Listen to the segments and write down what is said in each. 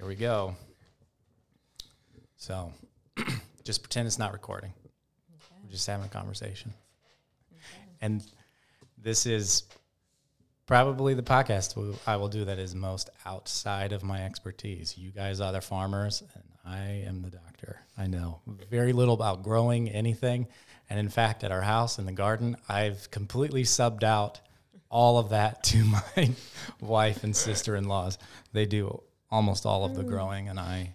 Here we go. So just pretend it's not recording. We're just having a conversation. And this is probably the podcast I will do that is most outside of my expertise. You guys are the farmers, and I am the doctor. I know very little about growing anything. And in fact, at our house in the garden, I've completely subbed out all of that to my wife and sister in laws. They do almost all of the mm. growing, and I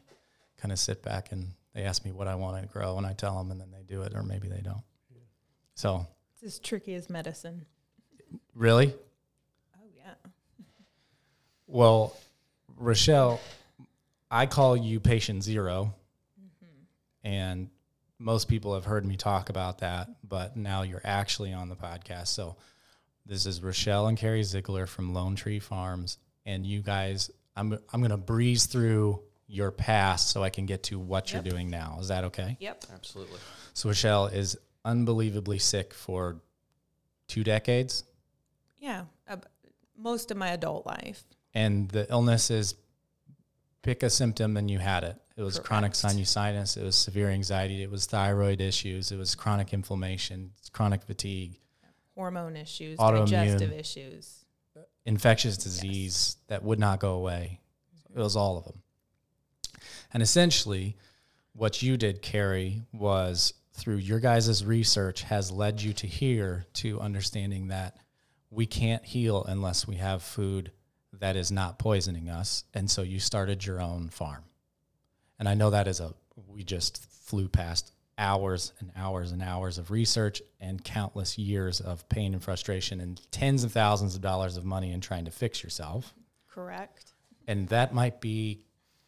kind of sit back and they ask me what I want to grow, and I tell them, and then they do it, or maybe they don't. So, It's as tricky as medicine. really? Oh yeah. Well, Rochelle, I call you patient 0 mm-hmm. and most people have heard me talk about that, but now you're actually on the podcast. So this is Rochelle and Carrie Ziegler from Lone Tree Farms, and you guys, I'm I'm gonna breeze through your past so I can get to what Yep. you're doing now. Is that okay? Yep. Absolutely. So Rochelle is unbelievably sick for two decades, Yeah. Uh, most of my adult life. and the illness is pick a symptom and you had it. It was chronic sinusitis, it was severe anxiety, it was thyroid issues, it was chronic inflammation, chronic fatigue, Hormone issues, Autoimmune. digestive issues. Infectious disease that would not go away. It was all of them. And essentially, what you did, Carrie, was through your guys' research has led you to here to understanding that we can't heal unless we have food that is not poisoning us. And so you started your own farm. And I know that is a, we just flew past hours and hours and hours of research and countless years of pain and frustration and tens of thousands of dollars of money in trying to fix yourself. Correct. And that might be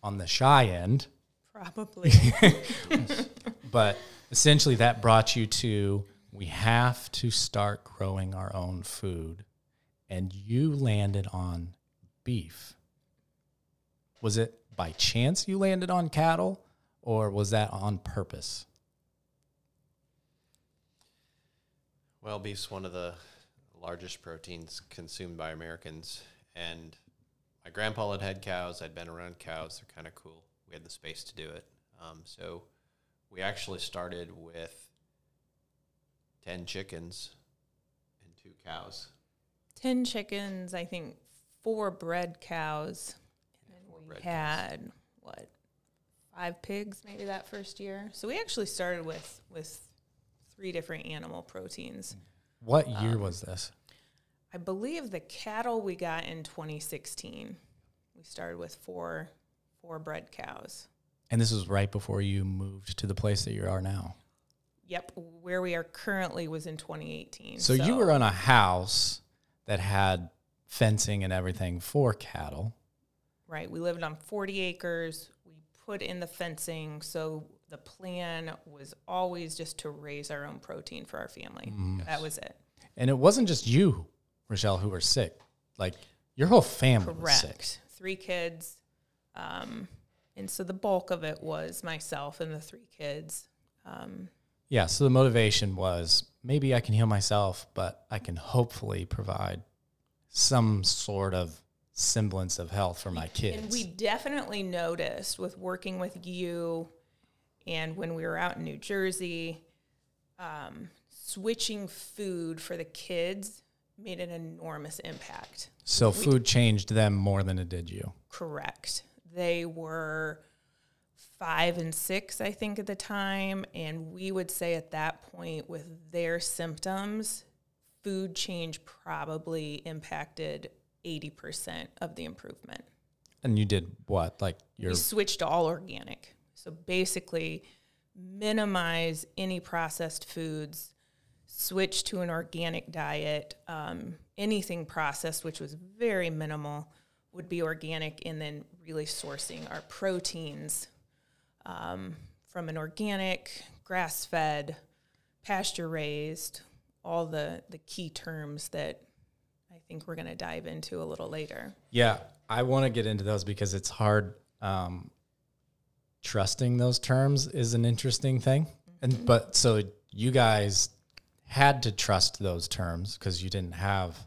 on the shy end, Probably. but essentially that brought you to we have to start growing our own food. And you landed on beef. Was it by chance you landed on cattle or was that on purpose? Well, beef's one of the largest proteins consumed by Americans, and my grandpa had had cows. I'd been around cows; they're kind of cool. We had the space to do it, um, so we actually started with ten chickens and two cows. 10 chickens, I think four bred cows. And then we bred cows. had, what, five pigs maybe that first year. So we actually started with, with three different animal proteins. What um, year was this? I believe the cattle we got in 2016. We started with four four bred cows. And this was right before you moved to the place that you are now. Yep, where we are currently was in 2018. So, you were on a house that had fencing and everything for cattle. right. We lived on 40 acres. We put in the fencing, so the plan was always just to raise our own protein for our family. Mm-hmm. That was it. And it wasn't just you, Rochelle, who were sick. Like your whole family was sick. Three kids. Um, and so the bulk of it was myself and the three kids. Um, Yeah. So the motivation was maybe I can heal myself, but I can hopefully provide some sort of semblance of health for my kids. And we definitely noticed with working with you and when we were out in New Jersey, um, switching food for the kids made an enormous impact. so food changed them more than it did you. Correct. They were five and six, I think, at the time. And we would say at that point, with their symptoms, food change probably impacted 80% of the improvement. And you did what? Like your we switched to all organic. So basically, minimize any processed foods, switch to an organic diet. Um, anything processed, which was very minimal, would be organic, and then really sourcing our proteins um, from an organic, grass fed, pasture raised, all the, the key terms that I think we're going to dive into a little later. Yeah, I want to get into those because it's hard. Um, trusting those terms is an interesting thing, and mm-hmm. but so you guys had to trust those terms because you didn't have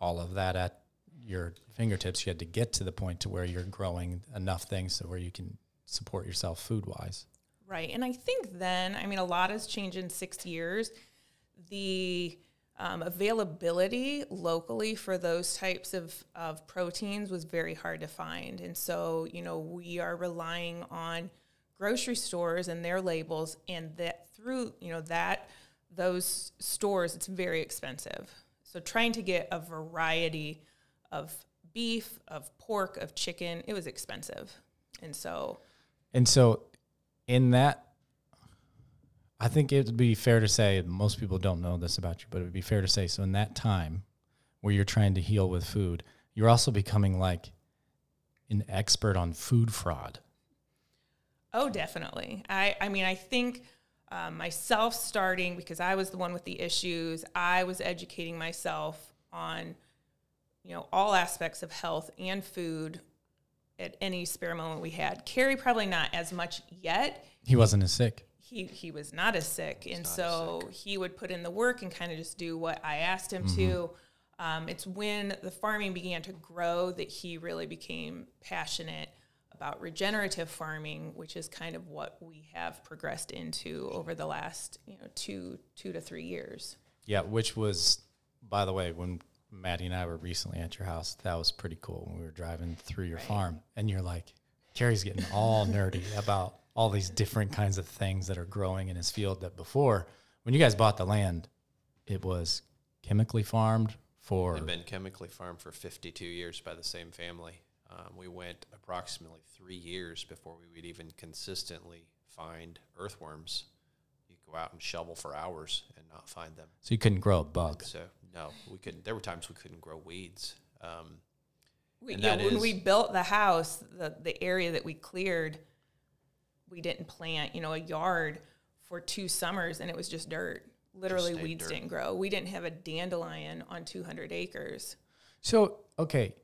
all of that at your fingertips. You had to get to the point to where you're growing enough things so where you can support yourself food wise. Right. And I think then, I mean, a lot has changed in six years. The um, availability locally for those types of, of proteins was very hard to find. And so, you know, we are relying on grocery stores and their labels, and that through, you know, that those stores, it's very expensive. So trying to get a variety of beef, of pork, of chicken, it was expensive. And so, And so, in that, I think it would be fair to say most people don't know this about you, but it would be fair to say so. In that time where you're trying to heal with food, you're also becoming like an expert on food fraud. Oh, definitely. I, I mean, I think um, myself starting because I was the one with the issues. I was educating myself on, you know, all aspects of health and food at any spare moment we had. Carrie probably not as much yet. He wasn't as sick. He he was not as sick, and so sick. he would put in the work and kind of just do what I asked him to. Um, it's when the farming began to grow that he really became passionate about regenerative farming, which is kind of what we have progressed into over the last you know two two to three years. Yeah, which was, by the way, when Maddie and I were recently at your house, that was pretty cool when we were driving through your farm. And you're like, Carrie's getting all nerdy about all these different kinds of things that are growing in his field that before, when you guys bought the land, it was chemically farmed for. They've been chemically farmed for 52 years by the same family. Um, we went approximately three years before we would even consistently find earthworms. You go out and shovel for hours and not find them. So you couldn't grow a bug. So no, we couldn't. There were times we couldn't grow weeds. Um, We, And yeah, that when is- we built the house, the the area that we cleared, we didn't plant, you know, a yard for two summers, and it was just dirt. Literally, stayed weeds dirt. didn't grow. We didn't have a dandelion on 200 acres. So okay,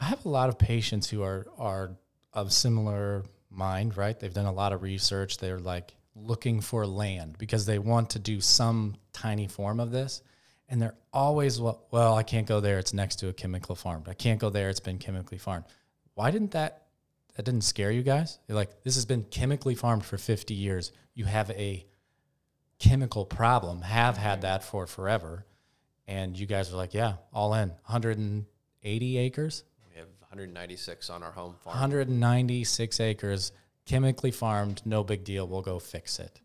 I have a lot of patients who are are of similar mind, right? They've done a lot of research. They're like looking for land because they want to do some tiny form of this, and they're always well, well, I can't go there. It's next to a chemical farm. I can't go there. It's been chemically farmed. Why didn't that that didn't scare you guys? You're like, this has been chemically farmed for 50 years. You have a chemical problem, have had that for forever. And you guys are like, yeah, all in 180 acres, we have 196 on our home farm. 196 acres, chemically farmed, no big deal. We'll go fix it.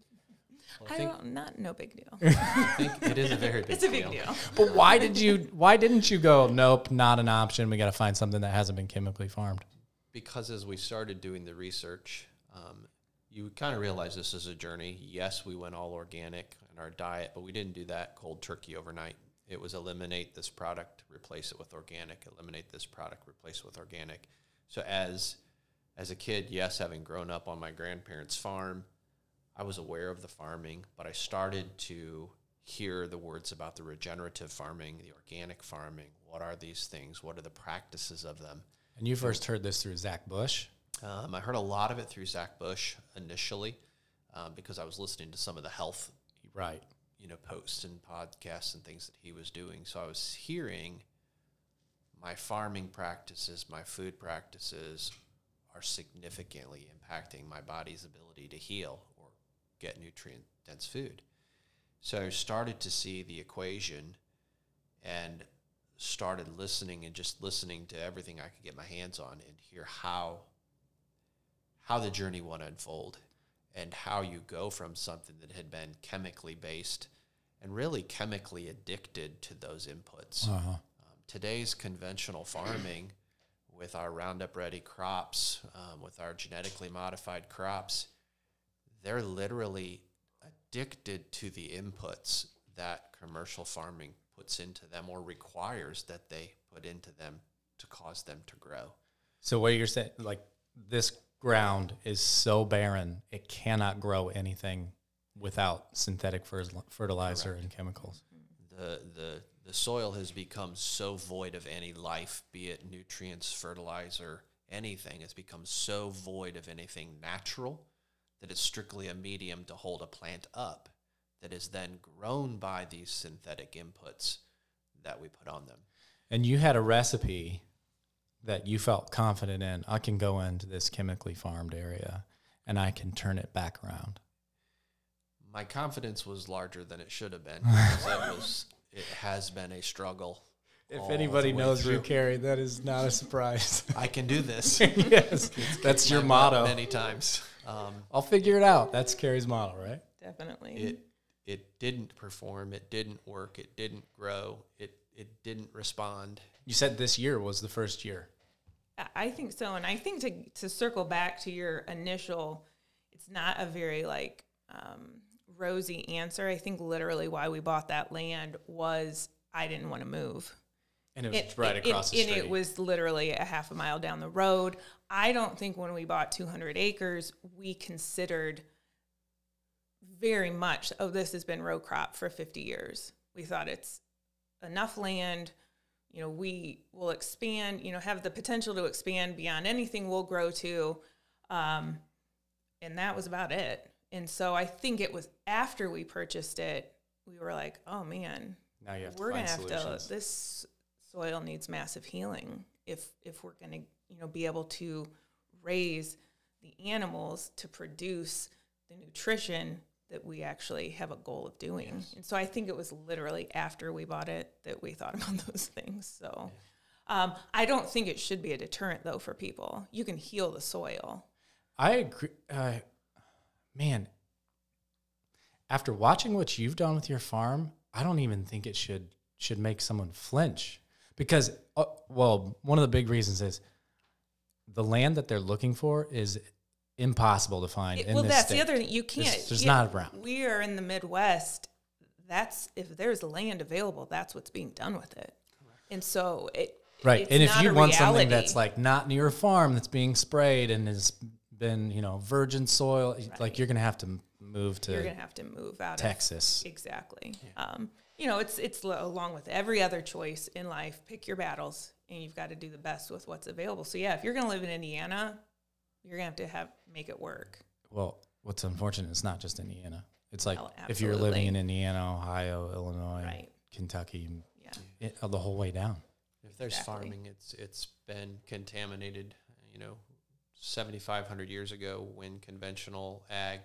Well, I I think, don't, not no big deal. I think it is a very big it's a big deal. But why did you? Why didn't you go? Nope, not an option. We got to find something that hasn't been chemically farmed. Because as we started doing the research, um, you kind of realize this is a journey. Yes, we went all organic in our diet, but we didn't do that cold turkey overnight. It was eliminate this product, replace it with organic. Eliminate this product, replace it with organic. So as as a kid, yes, having grown up on my grandparents' farm, I was aware of the farming, but I started to hear the words about the regenerative farming, the organic farming. What are these things? What are the practices of them? And you first heard this through Zach Bush. Um, I heard a lot of it through Zach Bush initially um, because I was listening to some of the health, Right. you know, posts and podcasts and things that he was doing. So I was hearing my farming practices, my food practices are significantly impacting my body's ability to heal or get nutrient dense food. So I started to see the equation and started listening and just listening to everything I could get my hands on and hear how how the journey would unfold and how you go from something that had been chemically based and really chemically addicted to those inputs. Uh-huh. Um, today's conventional farming with our Roundup Ready crops, um, with our genetically modified crops, they're literally addicted to the inputs that commercial farming puts into them or requires that they put into them to cause them to grow. So what you're saying, like this ground is so barren, it cannot grow anything without synthetic fertil- fertilizer and chemicals. the the the soil has become so void of any life, be it nutrients, fertilizer, anything. It's become so void of anything natural that it's strictly a medium to hold a plant up that is then grown by these synthetic inputs that we put on them. And you had a recipe that you felt confident in? I can go into this chemically farmed area and I can turn it back around. My confidence was larger than it should have been. because it was. It has been a struggle. If all anybody the way knows you, through. Carrie, that is not a surprise. I can do this. yes, that's your motto. Many times. Um, I'll figure it out. That's Carrie's motto, right? Definitely. it it didn't perform. It didn't work. It didn't grow. It it didn't respond. You said this year was the first year. I- I think so, and I think to to circle back to your initial, it's not a very like um, rosy answer. I think literally why we bought that land was I didn't want to move. And it was It- right it- across it- the and it was literally a half a mile down the road. I don't think when we bought 200 acres, we considered very much, oh, this has been row crop for 50 years. We thought it's enough land. You know, we will expand, you know, have the potential to expand beyond anything we'll grow to. Um, and that was about it. And so I think it was after we purchased it, we were like, oh man, now you have we're find gonna have solutions. to this soil needs massive healing if if we're gonna you know be able to raise the animals to produce the nutrition that we actually have a goal of doing. And so i think it was literally after we bought it that we thought about those things so. Um, i don't think it should be a deterrent though for people. You can heal the soil. I agree. Uh, man, after watching what you've done with your farm, I don't even think it should should make someone flinch. Because, uh, well, one of the big reasons is the land that they're looking for is impossible to find. It- in well that's state. the other thing you can't There's, there's not around. we are in the midwest that's if there's land available that's what's being done with it and so it Right. And if you want something that's like not near a farm that's being sprayed and has been, you know, virgin soil, like you're going to have to move to you're gonna have to move out Texas. of exactly um, you know it's it's along with every other choice in life pick your battles and you've got to do the best with what's available so yeah if you're gonna live in indiana you're gonna have to have make it work Well, what's unfortunate is not just Indiana. It's like Oh, if you're living in Indiana, Ohio, Illinois, Right. Kentucky, yeah it, uh, the whole way down. If there's Exactly. farming, it's it's been contaminated. You know, 7,500 years ago, when conventional ag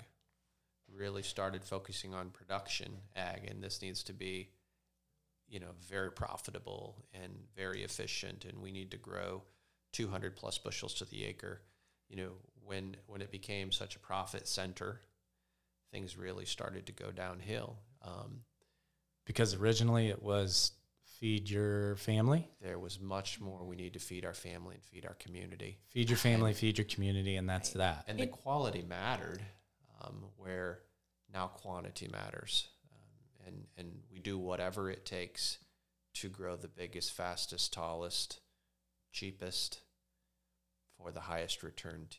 really started focusing on production ag, and this needs to be, you know, very profitable and very efficient, and we need to grow 200 plus bushels to the acre. You know, when when it became such a profit center, things really started to go downhill. Um, Because originally it was feed your family, there was much more we need to feed our family and feed our community. feed your family, feed your community, and that's that. and the quality mattered, um, where now quantity matters, um, and and we do whatever it takes to grow the biggest, fastest, tallest, cheapest, for the highest return to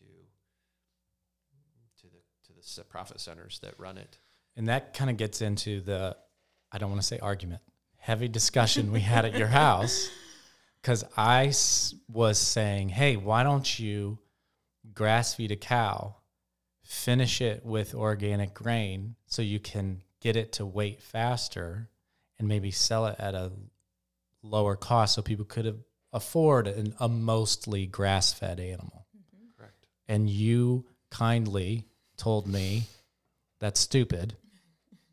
to the to the profit centers that run it. And that kind of gets into the, I don't want to say argument, heavy discussion we had at your house. Because I s- was saying, hey, why don't you grass feed a cow, finish it with organic grain so you can get it to weight faster and maybe sell it at a lower cost so people could have afford an, a mostly grass fed animal. Mm-hmm. Correct. And you kindly told me that's stupid.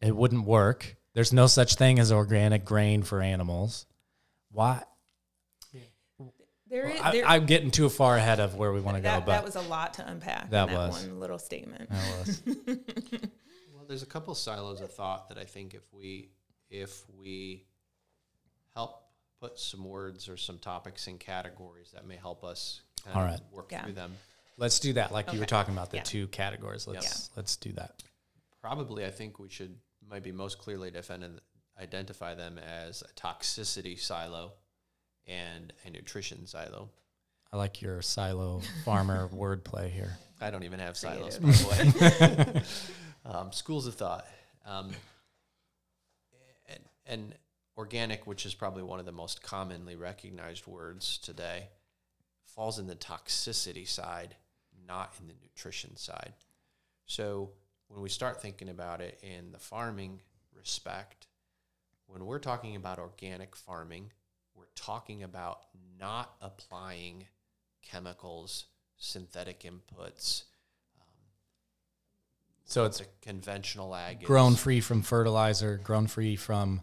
It wouldn't work. There's no such thing as organic grain for animals. Why? there is I, there, I'm getting too far ahead of where we want to go, that, but that was a lot to unpack That in that was. one little statement that was. Well, there's a couple silos of thought that I think if we if we help put some words or some topics in categories that may help us kind All of work Yeah. through them. Let's do that. Like you were talking about the Yeah. two categories. Let's let's do that. Probably, I think we should maybe most clearly defend identify them as a toxicity silo and a nutrition silo. I like your silo farmer wordplay here. I don't even have silos, by the way. um, schools of thought. Um, and, and organic, which is probably one of the most commonly recognized words today, falls in the toxicity side, not in the nutrition side. So when we start thinking about it in the farming respect, when we're talking about organic farming, we're talking about not applying chemicals, synthetic inputs. So um, it's a conventional ag is grown free from fertilizer, grown free from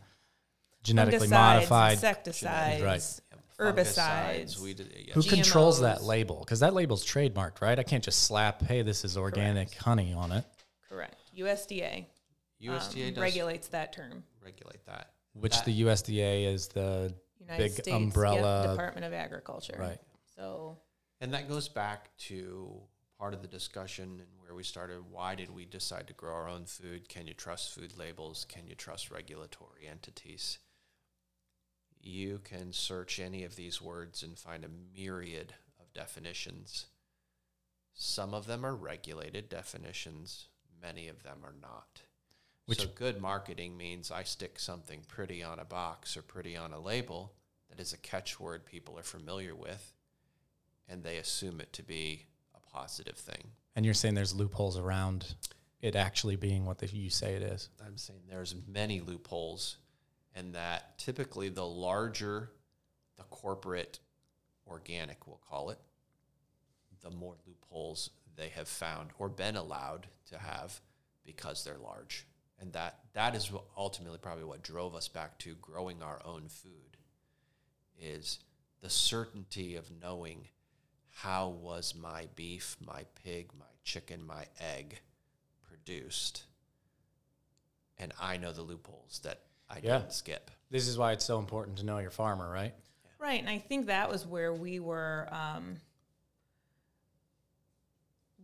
genetically modified. insecticides, Right. yeah, herbicides. We did, yeah, Who controls that label? Because that label's trademarked, right? I can't just slap, "Hey, this is organic honey" on it. Correct. USDA, USDA um, does regulates that term. regulate that. Which That- the USDA is the United Big States yep, umbrella- Department of Agriculture. right. So And that goes back to part of the discussion and where we started. Why did we decide to grow our own food? Can you trust food labels? Can you trust regulatory entities? You can search any of these words and find a myriad of definitions. Some of them are regulated definitions, many of them are not. Which- so good marketing means I stick something pretty on a box or pretty on a label that is a catchword people are familiar with and they assume it to be a positive thing. And you're saying there's loopholes around it actually being what the, you say it is. I'm saying there's many loopholes, and that typically the larger the corporate organic, we'll call it, the more loopholes they have found or been allowed to have because they're large. And that, that is ultimately probably what drove us back to growing our own food is the certainty of knowing how was my beef, my pig, my chicken, my egg produced. And I know the loopholes that I Yeah. didn't skip. This is why it's so important to know your farmer, right? Right, and I think that was where we were. Um,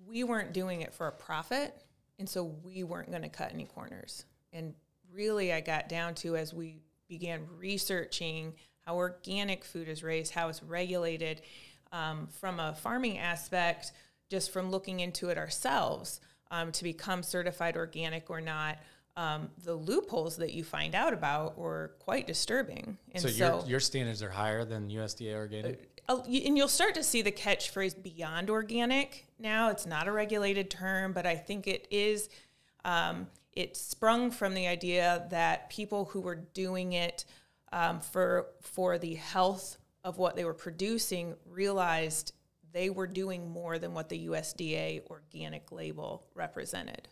we weren't doing it for a profit, and so we weren't going to cut any corners. And really, I got down to as we began researching how organic food is raised, how it's regulated um, from a farming aspect, just from looking into it ourselves um, to become certified organic or not. Um, the loopholes that you find out about were quite disturbing. And So, so, your your standards are higher than USDA organic. uh, and you'll start to see the catchphrase beyond organic now it's not a regulated term but i think it is um, it sprung from the idea that people who were doing it um, for for the health of what they were producing realized they were doing more than what the usda organic label represented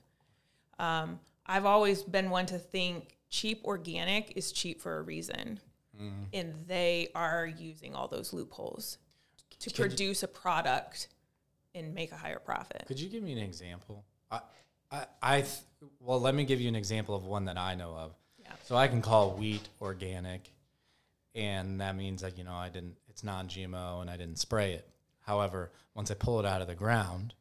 um, i've always been one to think cheap organic is cheap for a reason mm. and they are using all those loopholes to produce a product and make a higher profit. Could you give me an example? I, I, I th- well, let me give you an example of one that I know of. Yeah. So I can call wheat organic, and that means that you know I didn't. It's non-GMO, and I didn't spray it. However, once I pull it out of the ground,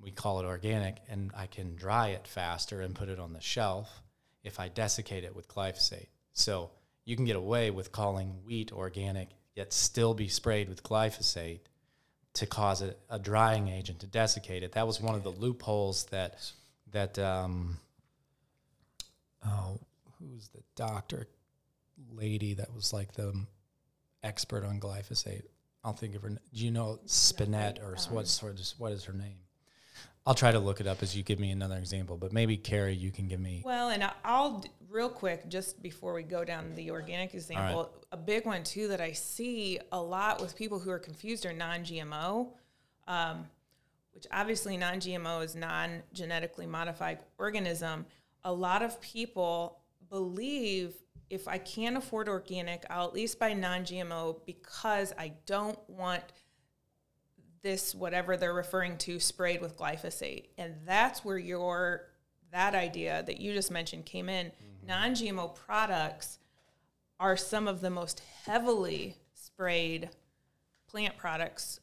we call it organic, and I can dry it faster and put it on the shelf if I desiccate it with glyphosate. So you can get away with calling wheat organic, yet still be sprayed with glyphosate to cause a, a drying agent to desiccate it. That was one of the loopholes that that um, oh, who's the doctor lady that was like the expert on glyphosate? I'll think of her. Do you know Spinette or s- what's sort of what is her name? I'll try to look it up as you give me another example, but maybe Carrie, you can give me. Well, and I'll real quick just before we go down the organic example, a big one too that I see a lot with people who are confused are non-GMO, um, which obviously non-GMO is non-genetically modified organism. A lot of people believe if I can't afford organic, I'll at least buy non-GMO because I don't want this whatever they're referring to sprayed with glyphosate. And that's where your that idea that you just mentioned came in. Mm-hmm. Non-gmo products are some of the most heavily sprayed plant products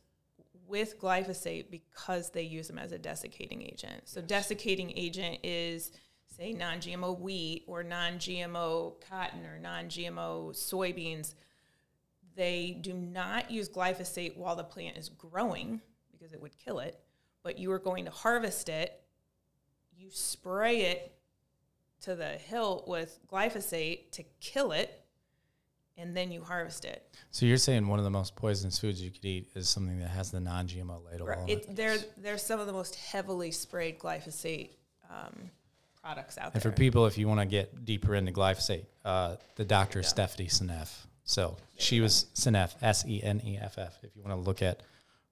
with glyphosate because they use them as a desiccating agent. So desiccating agent is say non-gmo wheat or non-gmo cotton or non-gmo soybeans they do not use glyphosate while the plant is growing because it would kill it, but you are going to harvest it. You spray it to the hilt with glyphosate to kill it, and then you harvest it. So you're saying one of the most poisonous foods you could eat is something that has the non-GMO label on it. It, they're, they're some of the most heavily sprayed glyphosate um, products out there. And for people, if you want to get deeper into glyphosate, uh, the doctor Stephanie Seneff. So she was Seneff, S E N E F F. If you want to look at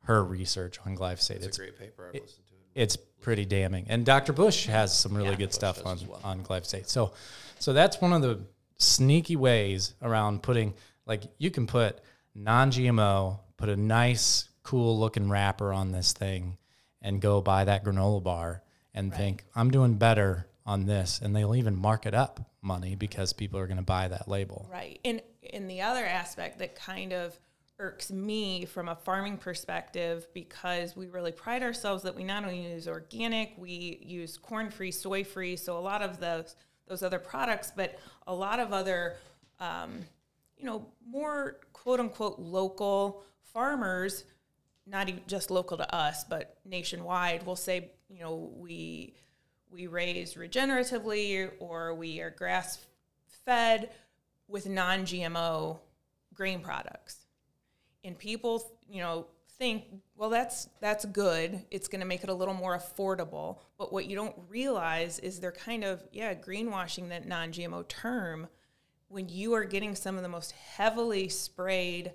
her research on glyphosate. It's, It's a great paper. I've it- listened to it. it's pretty damning. And Dr. Bush has some really Yeah, good Bush stuff on, as well. on glyphosate. So, so that's one of the sneaky ways around putting, like, you can put non GMO, put a nice, cool looking wrapper on this thing, and go buy that granola bar and think, I'm doing better on this. And they'll even mark it up money because people are going to buy that label. Right. And in the other aspect that kind of irks me from a farming perspective because we really pride ourselves that we not only use organic, we use corn free, soy free, so a lot of those those other products, but a lot of other um, you know, more quote unquote local farmers, not even just local to us, but nationwide, will say, you know, we we raise regeneratively or we are grass fed with non-GMO grain products. And people, you know, think, well, that's that's good. It's going to make it a little more affordable. But what you don't realize is they're kind of yeah greenwashing that non-GMO term when you are getting some of the most heavily sprayed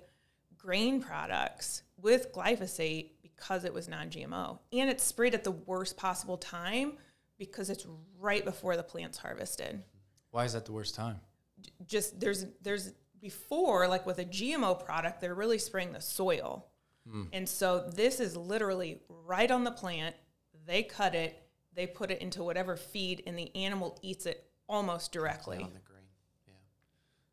grain products with glyphosate because it was non-GMO and it's sprayed at the worst possible time because it's right before the plant's harvested Why is that the worst time? Just there's there's before like with a GMO product they're really spraying the soil. Hmm. And so this is literally right on the plant. They cut it, they put it into whatever feed and the animal eats it almost directly. on the grain. Yeah.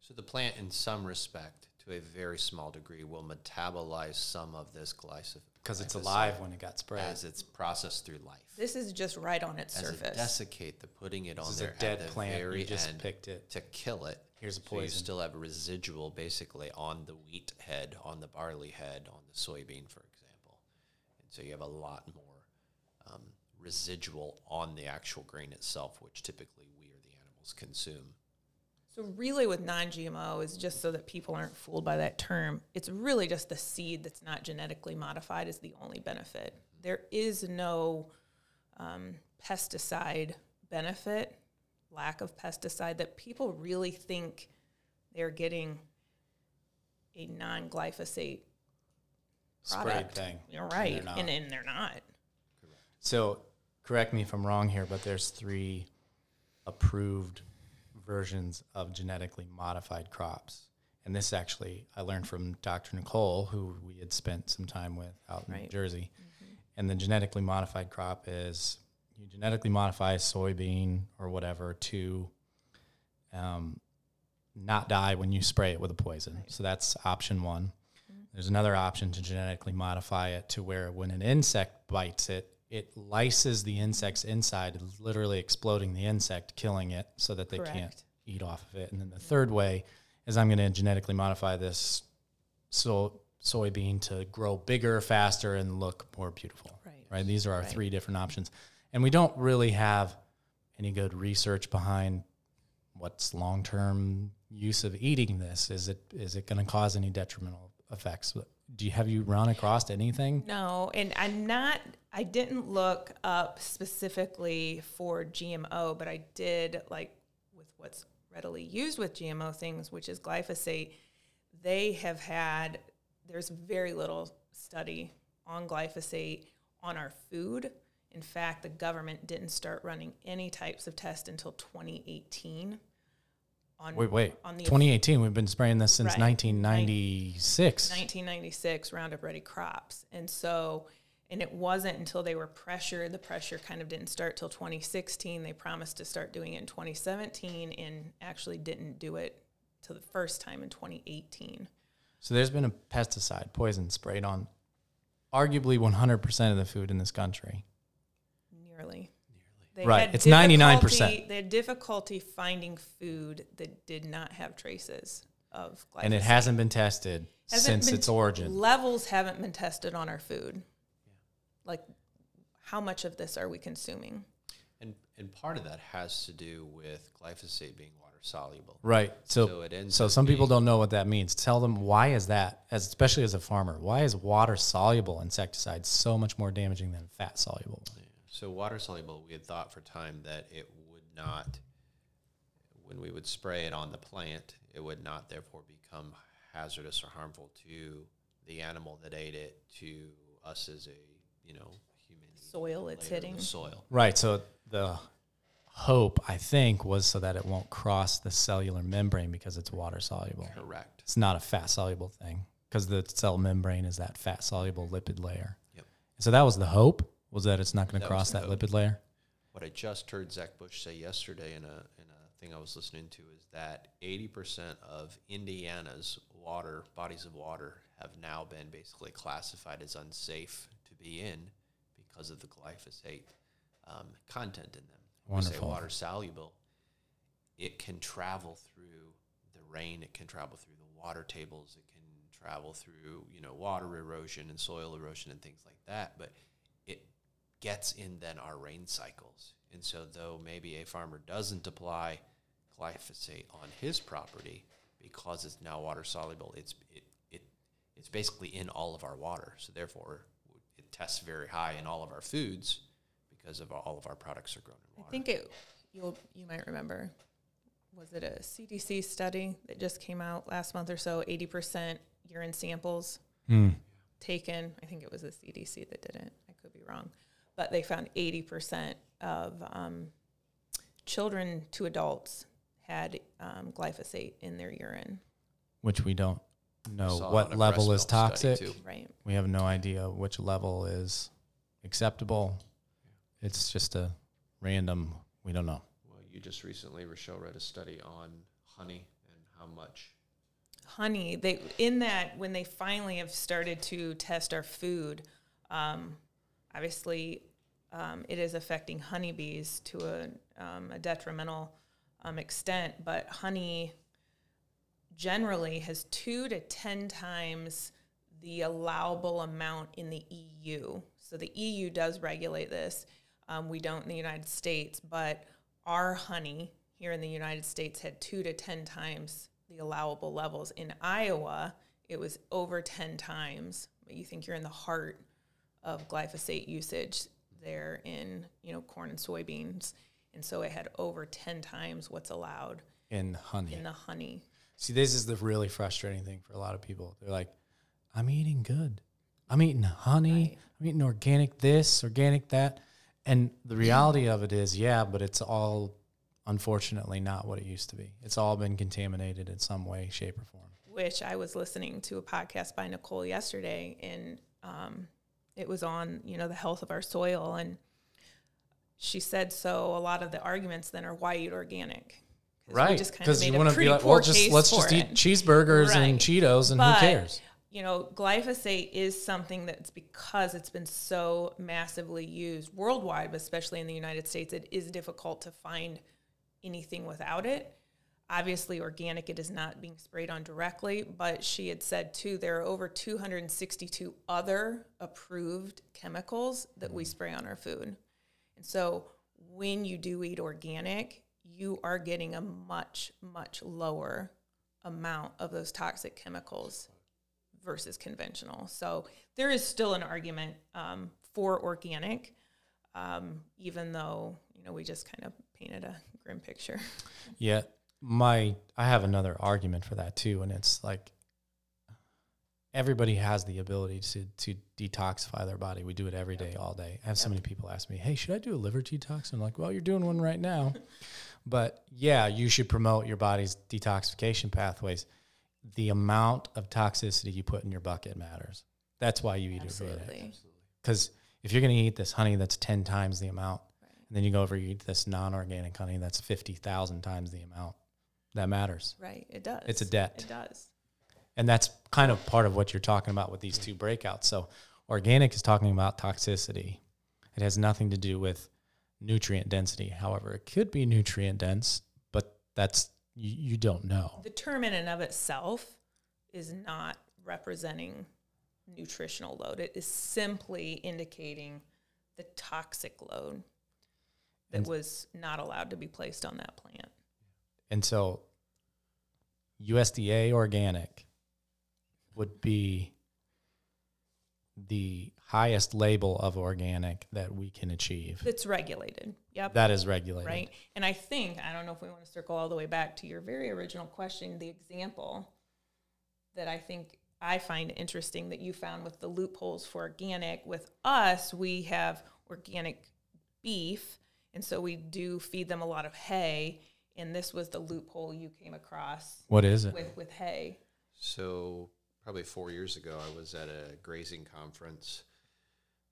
So the plant, in some respect, to a very small degree, will metabolize some of this glyphosate Because it's alive when it got sprayed. as it's processed through life. This is just right on its As it surface. desiccate the putting it on This is there a dead at the plant. very You just end picked it. to kill it. Here's a So you still have a residual, basically, on the wheat head, on the barley head, on the soybean, for example. And so you have a lot more um, residual on the actual grain itself, which typically we or the animals consume. So really with non-GMO is just so that people aren't fooled by that term. It's really just the seed that's not genetically modified is the only benefit. There is no um, pesticide benefit, lack of pesticide that people really think they're getting a non-glyphosate Sprayed product. thing. You're And right, they're not. and, and they're not. So, correct me if I'm wrong here, but there's three approved versions of genetically modified crops. And this actually, I learned from Dr. Nicole, who we had spent some time with out in New Right. Jersey. And the genetically modified crop is you genetically modify a soybean or whatever to um, not die when you spray it with a poison. So that's option one. There's another option to genetically modify it to where when an insect bites it, it lyses the insect's inside, literally exploding the insect, killing it so that they can't eat off of it. And then the third way is I'm going to genetically modify this so soybean to grow bigger, faster, and look more beautiful. Right. Right. These are our Right. three different options, and we don't really have any good research behind what's long term use of eating this. Is it is it going to cause any detrimental effects? Do you have you run across anything? No, and I'm not. I didn't look up specifically for GMO, but I did like with what's readily used with GMO things, which is glyphosate. They have had. There's very little study on glyphosate on our food. In fact, the government didn't start running any types of tests until 2018. On Wait, wait. on the 2018. We've been spraying this since Right. 1996. 1996 Roundup Ready crops. And so, and it wasn't until they were pressured, the pressure kind of didn't start till 2016. They promised to start doing it in 2017 and actually didn't do it till the first time in 2018. So there's been a pesticide poison sprayed on arguably 100% of the food in this country. Nearly. They Right, had it's 99%. They had difficulty finding food that did not have traces of glyphosate. And it hasn't been tested Hasn't since been- its origin. Levels haven't been tested on our food. Like, how much of this are we consuming? And, and part of that has to do with glyphosate being water soluble. Right. So, So so, it ends up some people don't know what that means. Tell them why is that, as especially as a farmer, why is water soluble insecticide so much more damaging than fat soluble? So water soluble, we had thought for time that it would not, when we would spray it on the plant, it would not therefore become hazardous or harmful to the animal that ate it, to us as a you know human Soil it's hitting. soil. Right. So the hope, I think, was so that it won't cross the cellular membrane because it's water soluble. Correct. It's not a fat soluble thing because the cell membrane is that fat soluble lipid layer. Yep. So that was the hope was that it's not going to cross that lipid layer. What I just heard Zach Bush say yesterday in a in a thing I was listening to is that eighty percent of Indiana's water bodies of water have now been basically classified as unsafe to be in because of the glyphosate um, content in them. We say Wonderful. water soluble. It can travel through the rain. It can travel through the water tables. It can travel through you know water erosion and soil erosion and things like that. But gets in then our rain cycles. And so, though maybe a farmer doesn't apply glyphosate on his property because it's now water soluble, it's it, it it's basically in all of our water. So therefore, it tests very high in all of our foods because of all of our products are grown in water. I think it you'll you might remember was it a CDC study that just came out last month or so 80% urine samples Hmm. taken I think it was the CDC that did it I could be wrong but they found 80% of um, children to adults had um, glyphosate in their urine Which we don't know saw it on what a level breast is milk study, toxic. too. right We have no idea which level is acceptable. It's just a random. We don't know. Well, you just recently, Rochelle, read a study on honey and how much. honey they in that when they finally have started to test our food um, obviously um, it is affecting honeybees to a, um, a detrimental um, extent but honey generally has two to ten times the allowable amount in the EU. So the EU does regulate this. Um, we don't in the United States, but our honey here in the United States had two to ten times the allowable levels. In Iowa, it was over ten times. But you think you're in the heart of glyphosate usage there in you know corn and soybeans, and so it had over ten times what's allowed In honey. in the honey. See, this is the really frustrating thing for a lot of people. They're like, I'm eating good. I'm eating honey. Right. I'm eating organic this, organic that. And the reality of it is, yeah, but it's all unfortunately not what it used to be. It's all been contaminated in some way, shape, or form. which I was listening to a podcast by Nicole yesterday, and um, it was on you know the health of our soil, and she said so. A lot of the arguments then are why eat organic, Right. Because you want to be like, well, just let's just eat it. cheeseburgers and Cheetos and But, who cares? You know, glyphosate is something that's because it's been so massively used worldwide, especially in the United States, it is difficult to find anything without it. Obviously, organic, it is not being sprayed on directly, but she had said too, there are over 262 other approved chemicals that we spray on our food. And so when you do eat organic, you are getting a much, much lower amount of those toxic chemicals versus conventional. So there is still an argument um, for organic, um, even though you know we just kind of painted a grim picture. Yeah, my I have another argument for that too, and it's like everybody has the ability to to detoxify their body. We do it every day, all day. I have so many people ask me, "Hey, should I do a liver detox?" I'm like, "Well, you're doing one right now." but yeah, you should promote your body's detoxification pathways. The amount of toxicity you put in your bucket matters. That's why you eat organic. Absolutely, Because if you're going to eat this honey that's 10 times the amount, and then you go over and eat this non organic honey that's 50,000 times the amount, that matters. right? It does. It's a debt. It does. And that's kind of part of what you're talking about with these two breakouts. So, organic is talking about toxicity, it has nothing to do with nutrient density. However, it could be nutrient dense, but that's you, you don't know. The term in and of itself is not representing nutritional load. It is simply indicating the toxic load that And- was not allowed to be placed on that plant. And so, USDA organic would be the highest label of organic that we can achieve. It's regulated. Yep. That is regulated. right? And I think, I don't know if we want to circle all the way back to your very original question, the example that I think I find interesting that you found with the loopholes for organic. With us, we have organic beef, and so we do feed them a lot of hay. And this was the loophole you came across What is it? with with hay. So probably four years ago, I was at a grazing conference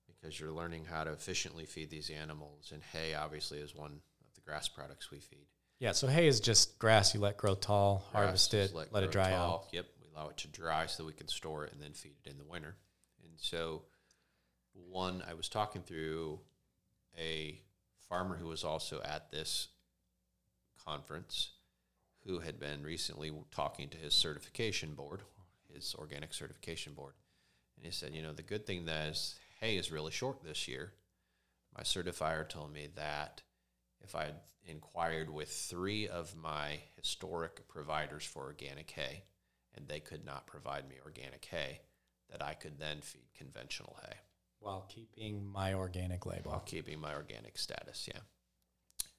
because you're learning how to efficiently feed these animals, and hay obviously is one of the grass products we feed. Yeah, so hay is just grass you let grow tall, harvest Grass is it, let, it grow dry out. Yep, we allow it to dry so that we can store it and then feed it in the winter. And so, one, I was talking through a farmer who was also at this conference who had been recently talking to his certification board, his organic certification board. And he said, you know, the good thing that is hay is really short this year. My certifier told me that if I had inquired with three of my historic providers for organic hay and they could not provide me organic hay, that I could then feed conventional hay While keeping my organic label. while keeping my organic status. Yeah.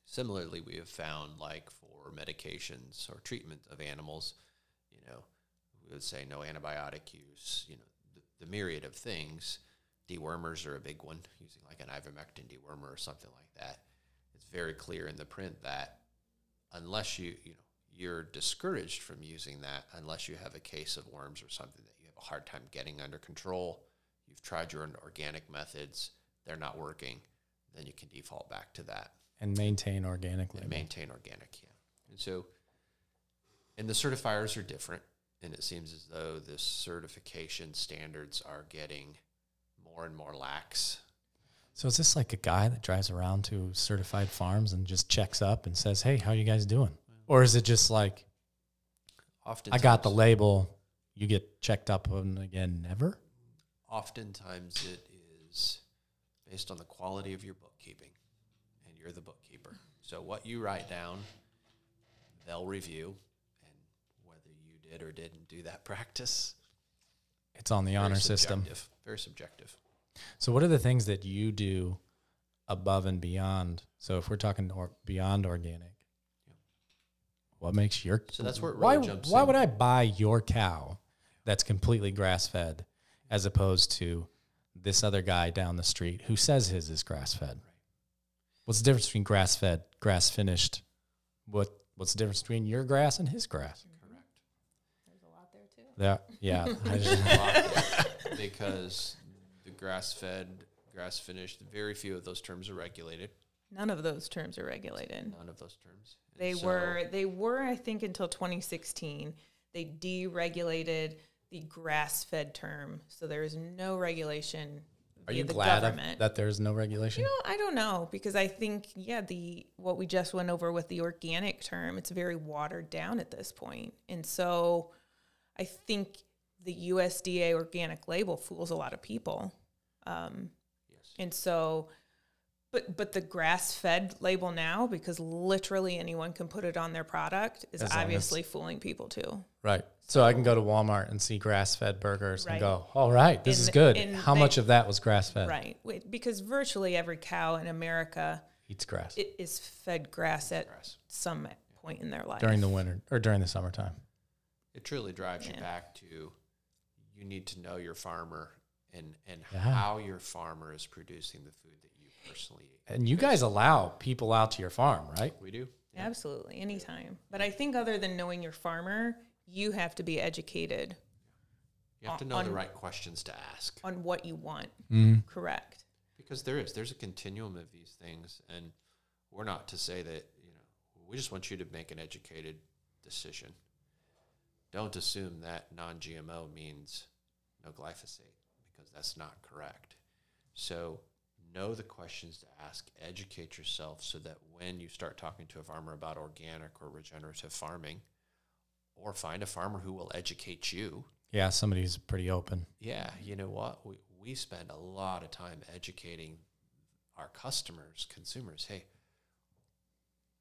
Similarly, we have found like for medications or treatment of animals, you know, we would say no antibiotic use, you know, the, the myriad of things. Dewormers are a big one, using like an ivermectin dewormer or something like that. It's very clear in the print that unless you, you know, you're discouraged from using that unless you have a case of worms or something that you have a hard time getting under control. You've tried your organic methods, they're not working, then you can default back to that And maintain organically. and maintain organic. Yeah. And so, and the certifiers are different. And it seems as though the certification standards are getting more and more lax. So is this like a guy that drives around to certified farms and just checks up and says, "Hey, how you guys doing?" Or is it just like, Often "I got the label, you get checked up on again never?" Oftentimes it is based on the quality of your bookkeeping, you're the bookkeeper. So what you write down, they'll review, and whether you did or didn't do that practice, It's on the very honor system. Very subjective. So what are the things that you do above and beyond? So if we're talking or beyond organic, what makes your So that's where it why really jumps why in. would I buy your cow that's completely grass fed as opposed to this other guy down the street who says his is grass fed? What's the difference between grass fed, grass finished? What what's the difference between your grass and his grass? Correct. There's a lot there too. Yeah, yeah. I just- because the grass fed, grass finished, very few of those terms are regulated. None of those terms are regulated. None of those terms. And They so- were they were I think until 2016 they deregulated the grass-fed term, so there is no regulation. Are you glad of, that there's no regulation? You know, I don't know because I think yeah, the what we just went over with the organic term, it's very watered down at this point, and so I think the USDA organic label fools a lot of people. Um, Yes. and so, but but the grass fed label now, because literally anyone can put it on their product, is As long as- obviously fooling people too. Right. So I can go to Walmart and see grass fed burgers Right. and go, all right, this is good. How they- much of that was grass fed? Right. Wait, Because virtually every cow in America Eats grass it is fed grass at Grass. some point in their life. during the winter or during the summertime. It truly drives you back to you need to know your farmer and, and Yeah. how your farmer is producing the food that you personally. And you guys allow people out to your farm, right? We do. Absolutely, anytime. But I think other than knowing your farmer, you have to be educated You have to On- know the right questions to ask on what you want. Mm. Correct. because there is there's a continuum of these things, and we're not to say that you know we just want you to make an educated decision. Don't assume that non-GMO means no glyphosate because that's not correct. So know the questions to ask, educate yourself so that when you start talking to a farmer about organic or regenerative farming, or find a farmer who will educate you, Yeah, somebody's pretty open. yeah, you know what? We, we spend a lot of time educating our customers, consumers. Hey,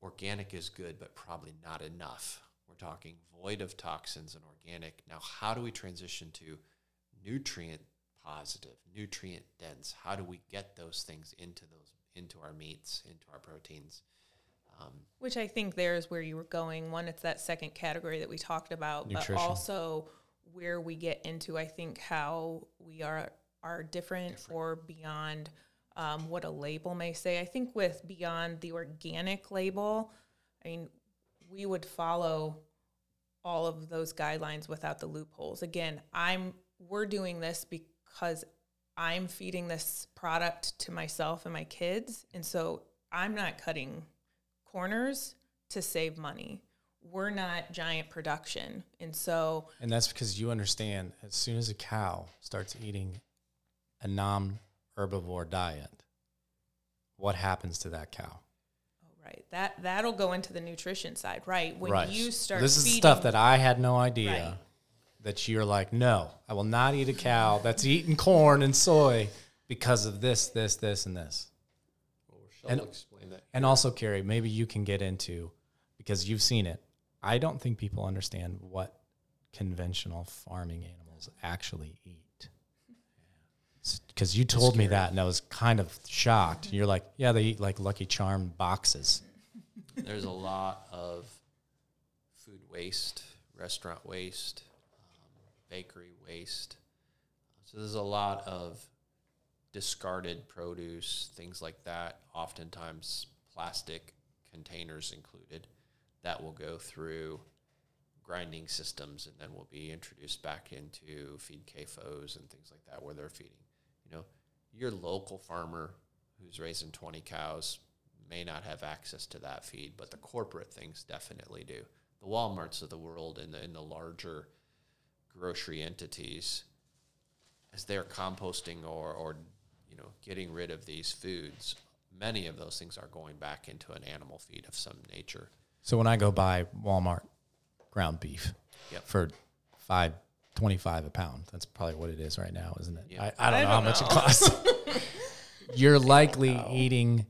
organic is good, but probably not enough. We're talking void of toxins and organic. Now, how do we transition to nutrient positive, nutrient dense? How do we get those things into those into our meats, into our proteins? Um, Which I think there is where you were going. One, it's that second category that we talked about, Nutrition. but also where we get into, I think, how we are are different, or beyond um, what a label may say. I think with beyond the organic label, I mean, we would follow all of those guidelines without the loopholes. Again, I'm we're doing this because I'm feeding this product to myself and my kids, and so I'm not cutting corners to save money. We're not giant production, and so And that's because you understand as soon as a cow starts eating a non herbivore diet, what happens to that cow? oh, right that that'll go into the nutrition side, right? When right. you start, this is feeding, stuff that I had no idea Right. That you're like, no, I will not eat a cow that's eating corn and soy because of this, this, this, and this. Well, And- explain that. And also, Carrie, maybe you can get into because you've seen it. I don't think people understand what conventional farming animals actually eat. Because you told me that, and I was kind of shocked. You're like, yeah, they eat like Lucky Charm boxes. There's a lot of food waste, restaurant waste, bakery waste. So there's a lot of discarded produce, things like that. Oftentimes, plastic containers included that will go through grinding systems and then will be introduced back into feed CAFOs and things like that where they're feeding. You know, your local farmer who's raising 20 cows may not have access to that feed, but the corporate things definitely do. The Walmarts of the world and the, and the larger grocery entities, as they're composting or, or you know getting rid of these foods, many of those things are going back into an animal feed of some nature. So when I go buy Walmart ground beef Yep. for five twenty five a pound, that's probably what it is right now, isn't it? Yeah. I, I don't I know how don't much it costs. You're likely eating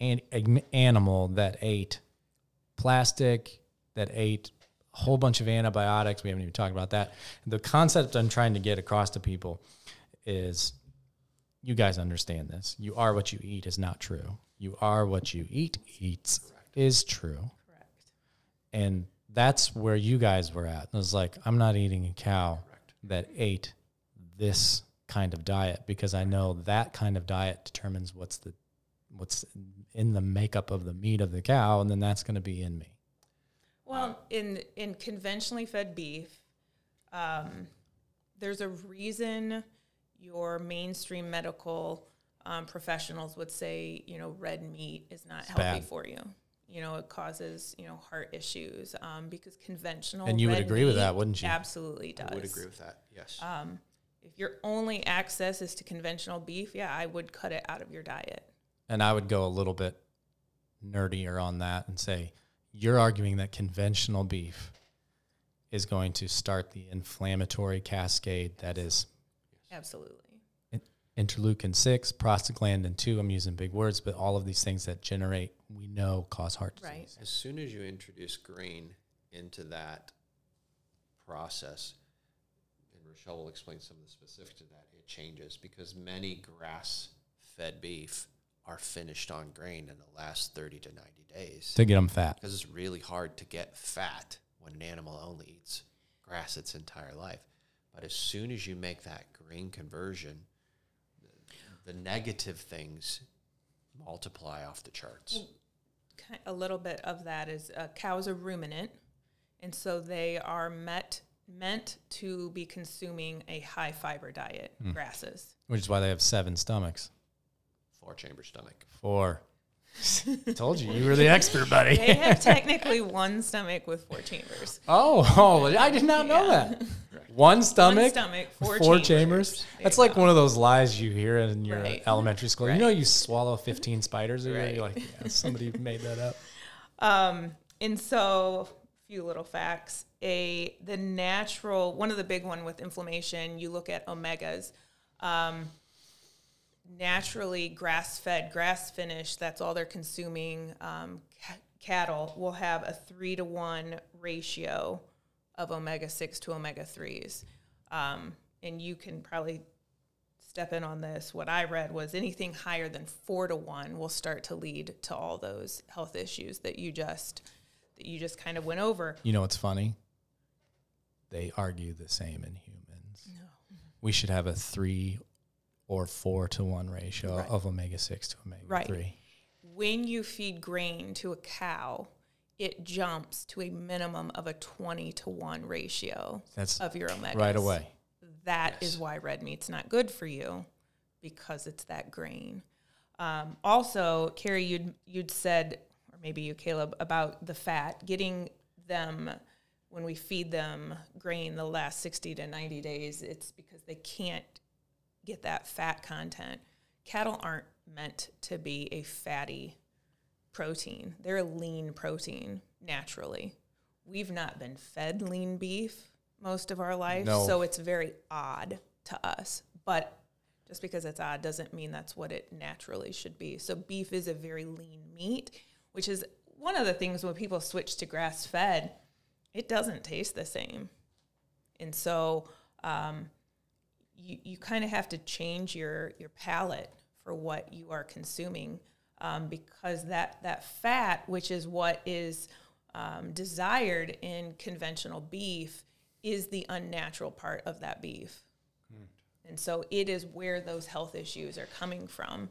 an an animal that ate plastic, that ate a whole bunch of antibiotics. We haven't even talked about that. The concept I'm trying to get across to people is you guys understand this. You are what you eat is not true. You are what you eat eats is true. correct. And that's where you guys were at. It was like, I'm not eating a cow Correct. that ate this kind of diet because I know that kind of diet determines what's the what's in the makeup of the meat of the cow, and then that's going to be in me. Well, in in conventionally fed beef, um, there's a reason your mainstream medical um, professionals would say, you know, red meat is not healthy bad. for you. You know, it causes you know heart issues um, because conventional. And you would agree with that, wouldn't you? Absolutely does. I would agree with that. Yes. If your only access is to conventional beef, yeah, I would cut it out of your diet. And I would go a little bit nerdier on that and say, you're arguing that conventional beef is going to start the inflammatory cascade that is Absolutely. interleukin 6, prostaglandin 2. I'm using big words, but all of these things that generate, we know, cause heart disease. Right. As soon as you introduce grain into that process, and Rochelle will explain some of the specifics to that, it changes because many grass fed beef are finished on grain in the last 30 to 90 days. To get them fat. Because it's really hard to get fat when an animal only eats grass its entire life. But as soon as you make that grain conversion, the, the negative things multiply off the charts. a little bit of that is a cow's a ruminant, and so they are met meant to be consuming a high fiber diet, hmm. grasses. Which is why they have seven stomachs. Four chamber stomach. Four. Told you, you were the expert, buddy. They have technically one stomach with four chambers. Oh, oh, I did not know that. One stomach, One stomach, four, four chambers. chambers. That's like go. one of those lies you hear in your Right. elementary school. You know, you swallow 15 spiders a year. Right. You're like, yeah, somebody made that up. Um, and so, a few little facts. A the natural one of the big one with inflammation. You look at omegas. Um, naturally, grass fed, grass finished. That's all they're consuming. Um, ca- cattle will have a three to one ratio of omega six to omega threes. Um, and you can probably step in on this. What I read was anything higher than four to one will start to lead to all those health issues that you just that you just kind of went over. You know what's funny? they argue the same in humans. We should have a three or four to one ratio Right. of omega six to omega Right. three. When you feed grain to a cow, it jumps to a minimum of a 20 to 1 ratio That's of your omega right away. That is why red meat's not good for you because it's that grain. Um, also, Carrie, you'd you'd said, or maybe you, Caleb, about the fat getting them when we feed them grain the last sixty to ninety days. It's because they can't get that fat content. Cattle aren't meant to be a fatty protein. They're a lean protein naturally. We've not been fed lean beef most of our life, No. so it's very odd to us. But just because it's odd doesn't mean that's what it naturally should be. So beef is a very lean meat, which is one of the things when people switch to grass fed, it doesn't taste the same. And so um, you, you kind of have to change your, your palate for what you are consuming um, because that, that fat, which is what is um, desired in conventional beef, is the unnatural part of that beef. And so it is where those health issues are coming from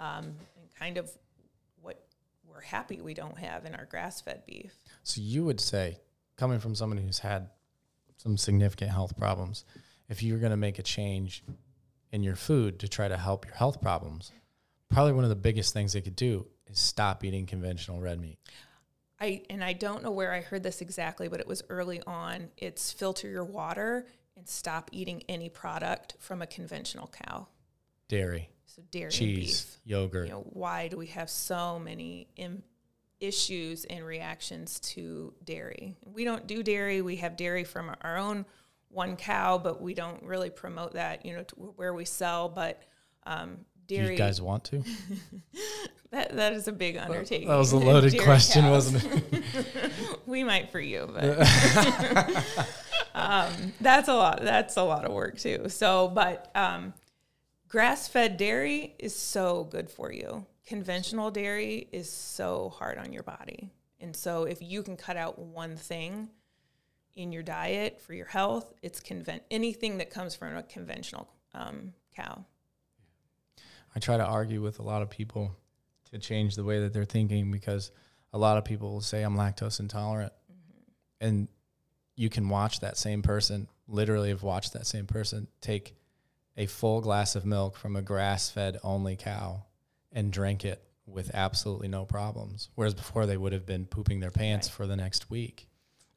um, and kind of what we're happy we don't have in our grass fed beef. So you would say, coming from someone who's had some significant health problems, if you're going to make a change in your food to try to help your health problems, probably one of the biggest things they could do is stop eating conventional red meat. I and I don't know where I heard this exactly, but it was early on. It's filter your water and stop eating any product from a conventional cow. Dairy, So dairy and cheese, beef. yogurt. You know, why do we have so many Im- issues and reactions to dairy? We don't do dairy. We have dairy from our own one cow, but we don't really promote that. You know, to where we sell, but um, Do dairy. you guys want to? that that is a big undertaking. That was a loaded question, cows. wasn't it? we might for you, but um, that's a lot. That's a lot of work too. So, but um, grass-fed dairy is so good for you. Conventional dairy is so hard on your body, and so if you can cut out one thing in your diet for your health, it's convent anything that comes from a conventional um, cow. I try to argue with a lot of people to change the way that they're thinking because a lot of people will say I'm lactose intolerant. And you can watch that same person, literally have watched that same person take a full glass of milk from a grass fed only cow and drink it with absolutely no problems. Whereas before they would have been pooping their pants Right. for the next week.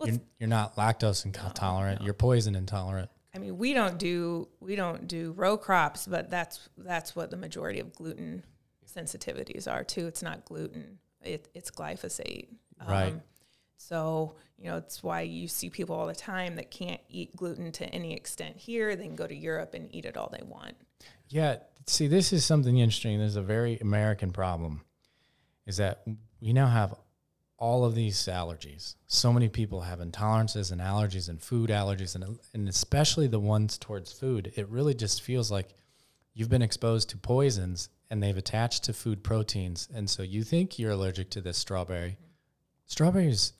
You're, you're not lactose intolerant, you're poison intolerant. I mean, we don't do we don't do row crops, but that's that's what the majority of gluten sensitivities are too. It's not gluten; it, it's glyphosate. Um, Right. So you know, it's why you see people all the time that can't eat gluten to any extent here. They can go to Europe and eat it all they want. Yeah. See, this is something interesting. There's a very American problem is that we now have all of these allergies. So many people have intolerances and allergies and food allergies, and, and especially the ones towards food. It really just feels like you've been exposed to poisons and they've attached to food proteins. And so you think you're allergic to this strawberry. Strawberries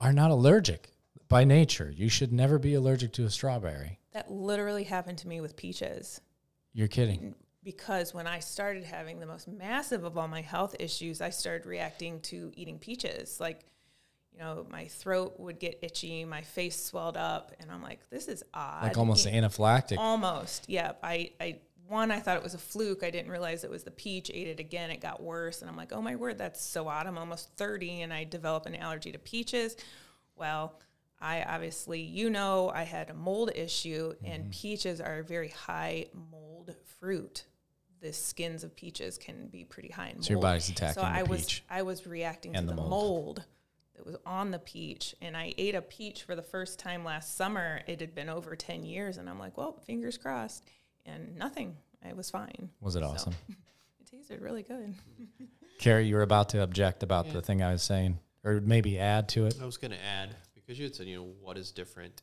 are not allergic by nature. You should never be allergic to a strawberry. That literally happened to me with peaches. You're kidding. Because when I started having the most massive of all my health issues, I started reacting to eating peaches. Like, you know, my throat would get itchy, my face swelled up, and I'm like, this is odd. Like almost anaphylactic. Almost, yeah. I, I, one, I thought it was a fluke. I didn't realize it was the peach. Ate it again, it got worse, and I'm like, oh my word, that's so odd. I'm almost 30, and I develop an allergy to peaches. Well, I obviously, you know, I had a mold issue, and mm-hmm. peaches are a very high mold fruit. The skins of peaches can be pretty high in mold. So your body's attacking So the I was peach I was reacting and to the the, mold. mold. that was on the peach, and I ate a peach for the first time last summer. It had been over ten years, and I'm like, well, fingers crossed, and nothing. I was fine. Was it So, awesome? It tasted really good. Carrie, you were about to object about Yeah. the thing I was saying, or maybe add to it. I was going to add because you had said, you know, what is different,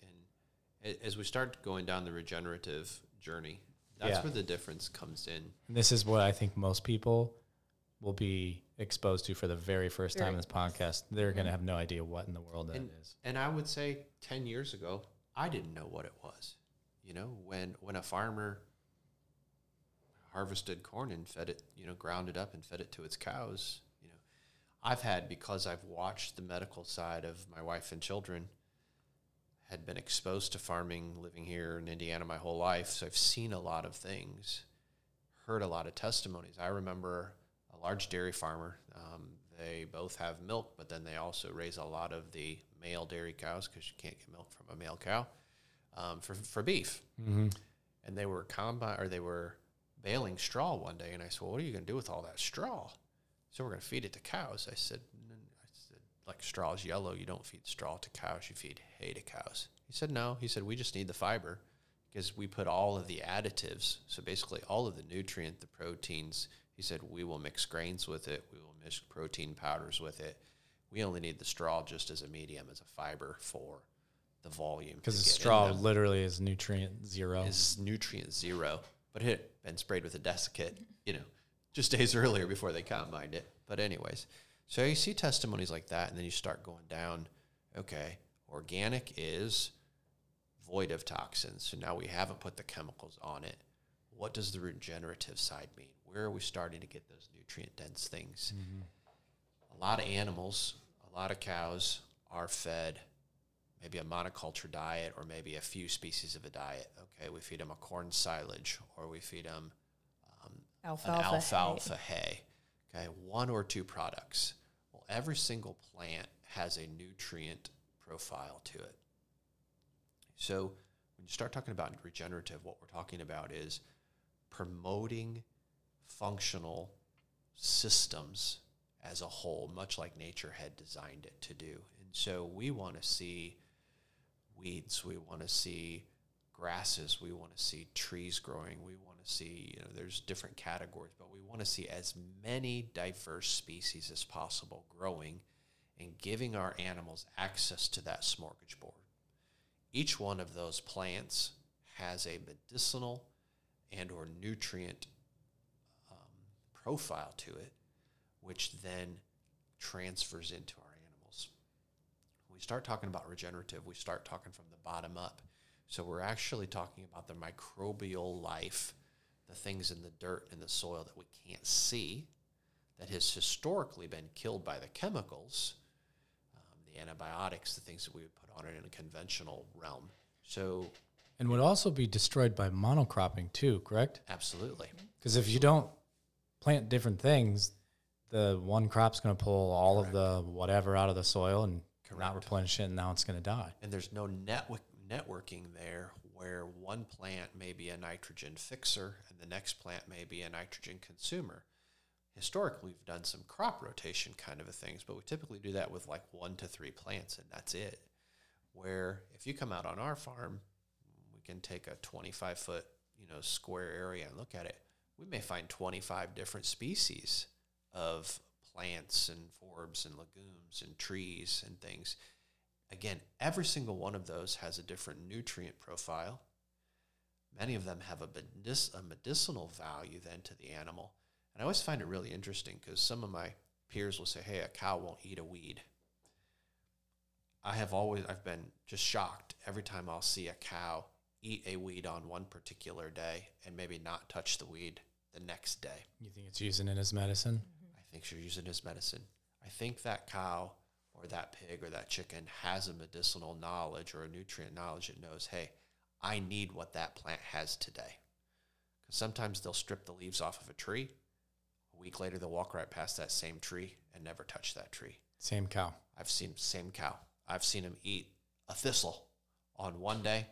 and as we start going down the regenerative journey, that's Yeah. where the difference comes in. And this is what I think most people will be exposed to for the very first time in this podcast. They're going to have no idea what in the world that is. And, and I would say 10 years ago, I didn't know what it was. You know, when when a farmer harvested corn and fed it, you know, ground it up and fed it to its cows, you know, I've had because I've watched the medical side of my wife and children had been exposed to farming living here in Indiana my whole life, so I've seen a lot of things, heard a lot of testimonies. I remember a large dairy farmer. Um, they both have milk, but then they also raise a lot of the male dairy cows because you can't get milk from a male cow um, for for beef. Mm-hmm. And they were combine or they were baling straw one day, and I said, "Well, what are you going to do with all that straw?" So we're going to feed it to cows. I said, I said, like straw is yellow. You don't feed straw to cows. You feed hay to cows. He said, no. He said, we just need the fiber because we put all of the additives. So basically, all of the nutrient, the proteins. He said, we will mix grains with it. We will mix protein powders with it. We only need the straw just as a medium, as a fiber for the volume. Because straw literally is nutrient zero. is nutrient zero, but it had been sprayed with a desiccate, you know, just days earlier before they combined it. But anyways, so you see testimonies like that, and then you start going down. Okay, organic is void of toxins, so now we haven't put the chemicals on it. What does the regenerative side mean? Where are we starting to get those nutrient dense things? A lot of animals, a lot of cows are fed maybe a monoculture diet or maybe a few species of a diet. Okay, we feed them a corn silage or we feed them um, Alfalfa. an hay. alfalfa hay. Okay, one or two products. Every single plant has a nutrient profile to it. So when you start talking about regenerative, what we're talking about is promoting functional systems as a whole, much like nature had designed it to do. And so we want to see weeds, we want to see grasses, we want to see trees growing, we want to see, you know, there's different categories, but we want to see as many diverse species as possible growing and giving our animals access to that smorgasbord. Each one of those plants has a medicinal and or nutrient um, profile to it, which then transfers into our animals. When we start talking about regenerative, we start talking from the bottom up. So we're actually talking about the microbial life, the things in the dirt and the soil that we can't see, that has historically been killed by the chemicals, um, the antibiotics, the things that we would put on it in a conventional realm. So and would also be destroyed by monocropping too, correct? absolutely. Because if you don't plant different things, the one crop's going to pull all of the whatever out of the soil and not replenish it, and now it's going to die. and there's no network networking there where one plant may be a nitrogen fixer and the next plant may be a nitrogen consumer. Historically, we've done some crop rotation kind of a things, but we typically do that with like one to three plants, and that's it. Where if you come out on our farm, we can take a 25 foot you know square area and look at it. We may find 25 different species of plants and forbs and legumes and trees and things Again, every single one of those has a different nutrient profile. Many of them have a, medic- a medicinal value then to the animal. And I always find it really interesting because some of my peers will say, hey, a cow won't eat a weed. I have always, I've been just shocked every time I'll see a cow eat a weed on one particular day and maybe not touch the weed the next day. You think it's using it as medicine? I think she's using it as medicine. I think that cow or that pig or that chicken has a medicinal knowledge or a nutrient knowledge. It knows, hey, I need what that plant has today. Because sometimes they'll strip the leaves off of a tree. A week later, they'll walk right past that same tree and never touch that tree. Same cow. I've seen same cow. I've seen them eat a thistle on one day.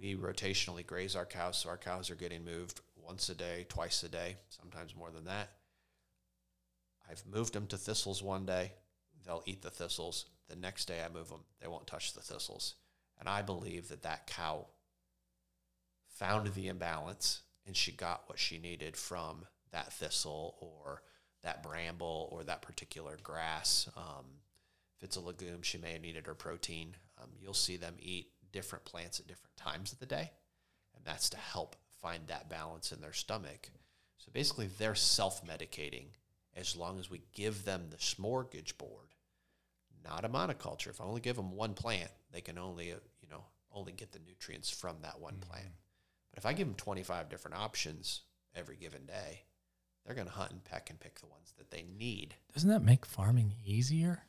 We rotationally graze our cows, so our cows are getting moved once a day, twice a day, sometimes more than that. I've moved them to thistles one day. They'll eat the thistles. The next day I move them, they won't touch the thistles. And I believe that that cow found the imbalance and she got what she needed from that thistle or that bramble or that particular grass. Um, if it's a legume, she may have needed her protein. Um, you'll see them eat different plants at different times of the day, and that's to help find that balance in their stomach. So basically, they're self medicating as long as we give them the smorgasbord, not a monoculture. If I only give them one plant, they can only, uh, you know, only get the nutrients from that one plant. But if I give them 25 different options every given day, they're going to hunt and peck and pick the ones that they need. Doesn't that make farming easier?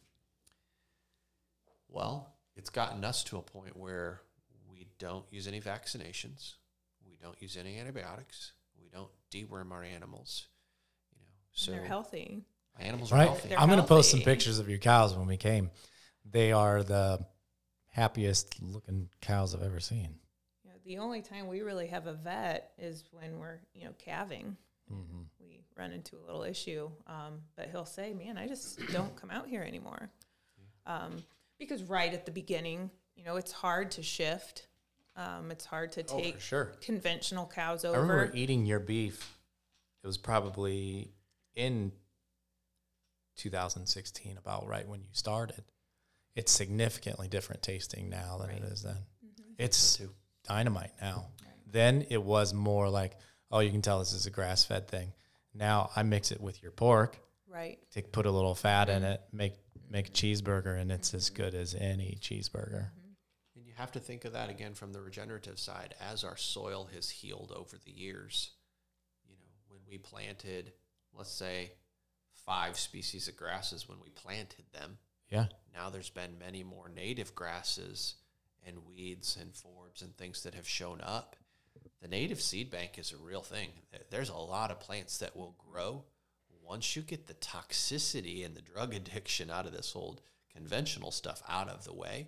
Well, it's gotten us to a point where we don't use any vaccinations, we don't use any antibiotics, we don't deworm our animals. You know, so they're healthy. My animals are Right. healthy. They're I'm going to post some pictures of your cows when we came. They are the happiest looking cows I've ever seen. You know, the only time we really have a vet is when we're, you know, calving. Mm-hmm. We run into a little issue, um, but he'll say, "Man, I just don't come out here anymore," um, because right at the beginning, you know, it's hard to shift. Um, it's hard to take Oh, sure. conventional cows over. I over. remember eating your beef. It was probably in 2016, about right when you started. It's significantly different tasting now than it is then. Mm-hmm. It's too. dynamite now. Then it was more like, oh, you can tell this is a grass fed thing. Now I mix it with your pork, right. to put a little fat in mm-hmm. it, make make a cheeseburger, and it's as good as any cheeseburger. And you have to think of that again from the regenerative side. As our soil has healed over the years, you know, when we planted, let's say, five species of grasses when we planted them, Yeah. now there's been many more native grasses and weeds and forbs and things that have shown up. The native seed bank is a real thing. There's a lot of plants that will grow once you get the toxicity and the drug addiction out of this old conventional stuff out of the way.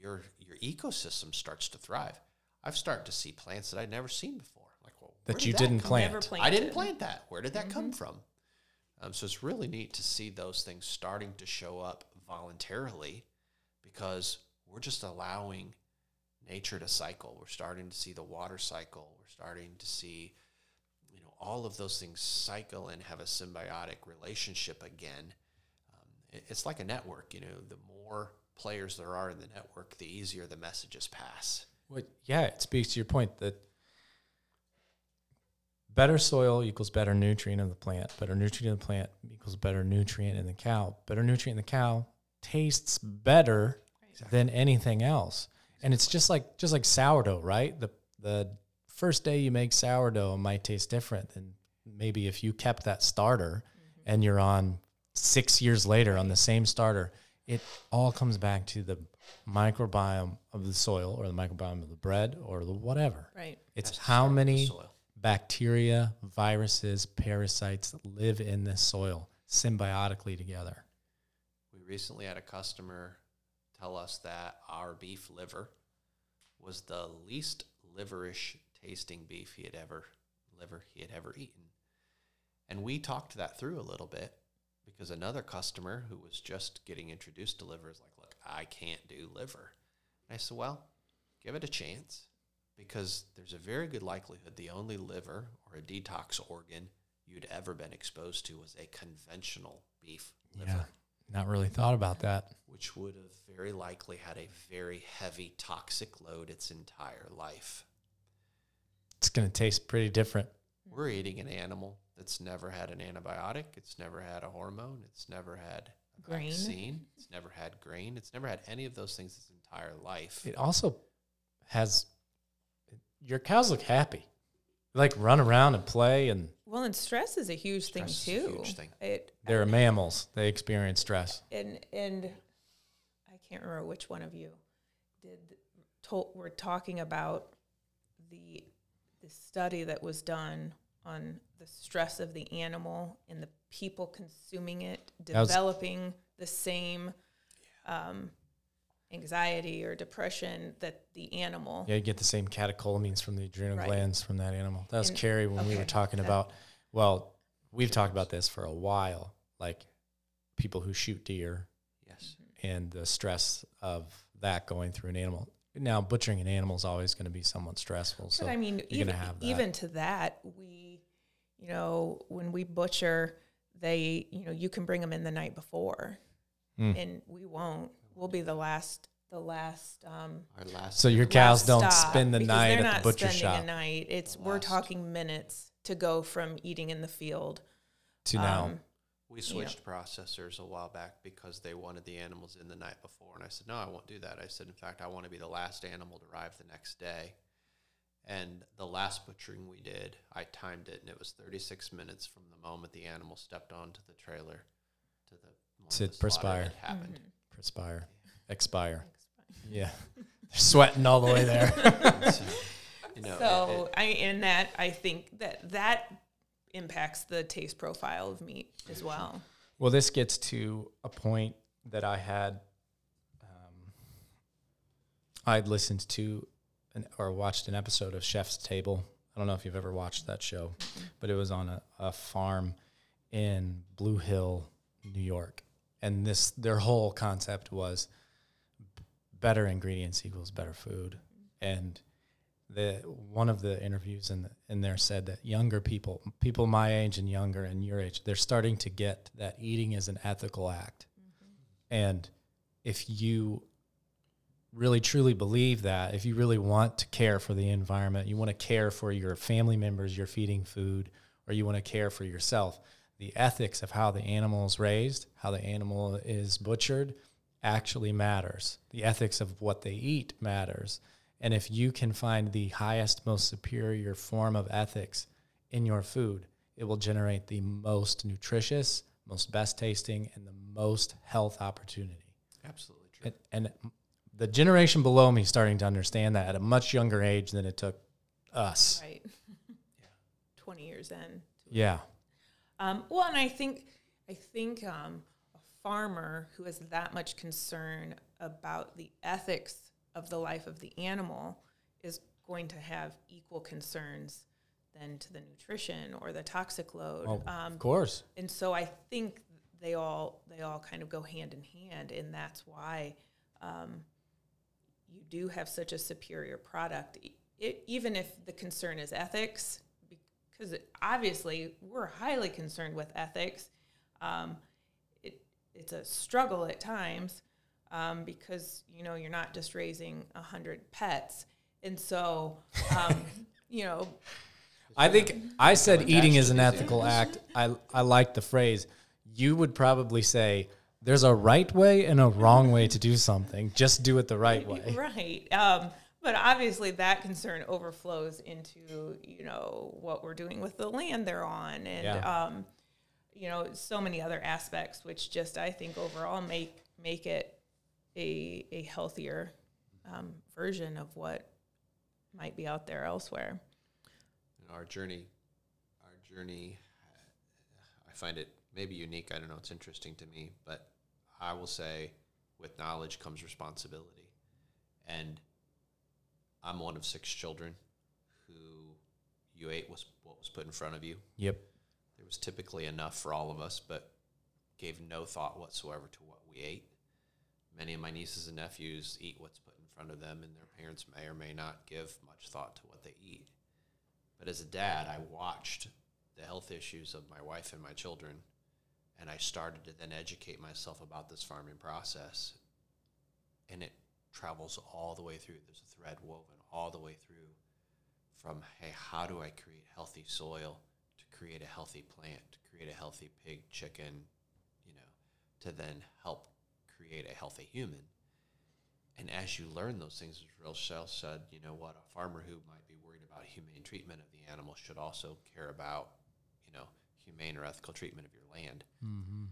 Your your ecosystem starts to thrive. I've started to see plants that I'd never seen before. Like, well, That did you didn't plant. I didn't plant that. Where did that come mm-hmm. from? Um, so it's really neat to see those things starting to show up voluntarily because we're just allowing nature to cycle. We're starting to see the water cycle. We're starting to see, you know, all of those things cycle and have a symbiotic relationship again. Um, it- it's like a network. You know, the more players there are in the network, the easier the messages pass. Well, yeah, it speaks to your point that better soil equals better nutrient in the plant. Better nutrient in the plant equals better nutrient in the cow. Better nutrient in the cow tastes better than anything else. And it's just like just like sourdough, right? The the first day you make sourdough might taste different than maybe if you kept that starter mm-hmm. and you're on six years later on the same starter. It all comes back to the microbiome of the soil or the microbiome of the bread or the whatever. Right. It's Has how start with the many soil. Bacteria, viruses, parasites live in this soil symbiotically together. We recently had a customer tell us that our beef liver was the least liverish tasting beef he had ever liver he had ever eaten. And we talked that through a little bit because another customer who was just getting introduced to liver is like, "Look, I can't do liver." And I said, "Well, give it a chance because there's a very good likelihood the only liver or a detox organ you'd ever been exposed to was a conventional beef liver." Yeah. Not really thought about that. which would have very likely had a very heavy toxic load its entire life. It's going to taste pretty different. We're eating an animal that's never had an antibiotic, it's never had a hormone, it's never had a Grain. vaccine, it's never had grain, it's never had any of those things its entire life. It also has your cows look happy. Like run around and play and Well, and stress is a huge Stress thing is a too. huge thing. It they're mammals. They experience stress. and and I can't remember which one of you did told were talking about the the study that was done on the stress of the animal and the people consuming it was- developing the same um, anxiety or depression that the animal Yeah, you get the same catecholamines from the adrenal Right. glands from that animal. That was And- Carrie when we were talking that- about. Well, we've talked about this for a while, like people who shoot deer Yes. and the stress of that going through an animal. Now, butchering an animal is always going to be somewhat stressful. So but I mean, you're even, gonna have that. even to that, we, you know, when we butcher, they, you know, you can bring them in the night before, Mm. and we won't. We'll be the last, the last. Um, Our last So your last cows don't stop, spend the because night they're at not the butcher spending shop A night. It's The we're last. talking minutes to go from eating in the field to now. um, We switched processors a while back because they wanted the animals in the night before. And I said, no, I won't do that. I said, in fact, I want to be the last animal to arrive the next day. And the last butchering we did, I timed it, and it was 36 minutes from the moment the animal stepped onto the trailer to the moment To the slaughter perspire. had happened. Perspire, expire. Yeah, they're sweating all the way there. so, you know, it- so it- I in that I think that that impacts the taste profile of meat as well. Well, this gets to a point that I had. Um, I'd listened to an, or watched an episode of Chef's Table. I don't know if you've ever watched that show, but it was on a, a farm in Blue Hill, New York, and this their whole concept was better ingredients equals better food, and the one of the interviews in the, in there said that younger people, people my age and younger and your age, they're starting to get that eating is an ethical act, mm-hmm. and if you really truly believe that, if you really want to care for the environment, you want to care for your family members you're feeding food, or you want to care for yourself, the ethics of how the animal is raised, how the animal is butchered, actually matters. The ethics of what they eat matters. And if you can find the highest, most superior form of ethics in your food, it will generate the most nutritious, most best tasting, and the most health opportunity. absolutely true. And, and the generation below me starting to understand that at a much younger age than it took us. Right. Twenty years in. Yeah. Um, well, and I think I think um, a farmer who has that much concern about the ethics of the life of the animal is going to have equal concerns than to the nutrition or the toxic load. Um, of course. and so I think they all they all kind of go hand in hand, and that's why um, you do have such a superior product, it, even if the concern is ethics, because obviously we're highly concerned with ethics. Um, it it's a struggle at times um, because you know you're not just raising a hundred pets, and so um, you know I think I said eating is an ethical act. I, I like the phrase. You would probably say there's a right way and a wrong way to do something. Just do it the right way. Right. But obviously, that concern overflows into you know what we're doing with the land they're on, and Yeah. um, you know so many other aspects, which just I think overall make make it a a healthier um, version of what might be out there elsewhere. And our journey, our journey, uh, I find it maybe unique. I don't know. It's interesting to me, but I will say, with knowledge comes responsibility, and I'm one of six children who you ate was what was put in front of you. Yep. There was typically enough for all of us, but gave no thought whatsoever to what we ate. Many of my nieces and nephews eat what's put in front of them, and their parents may or may not give much thought to what they eat. But as a dad, I watched the health issues of my wife and my children, and I started to then educate myself about this farming process. And it travels all the way through. There's a thread woven all the way through from, hey, how do I create healthy soil to create a healthy plant, to create a healthy pig, chicken, you know, to then help create a healthy human. And as you learn those things, as Rochelle said, you know what, a farmer who might be worried about humane treatment of the animal should also care about, you know, humane or ethical treatment of your land. Mm-hmm.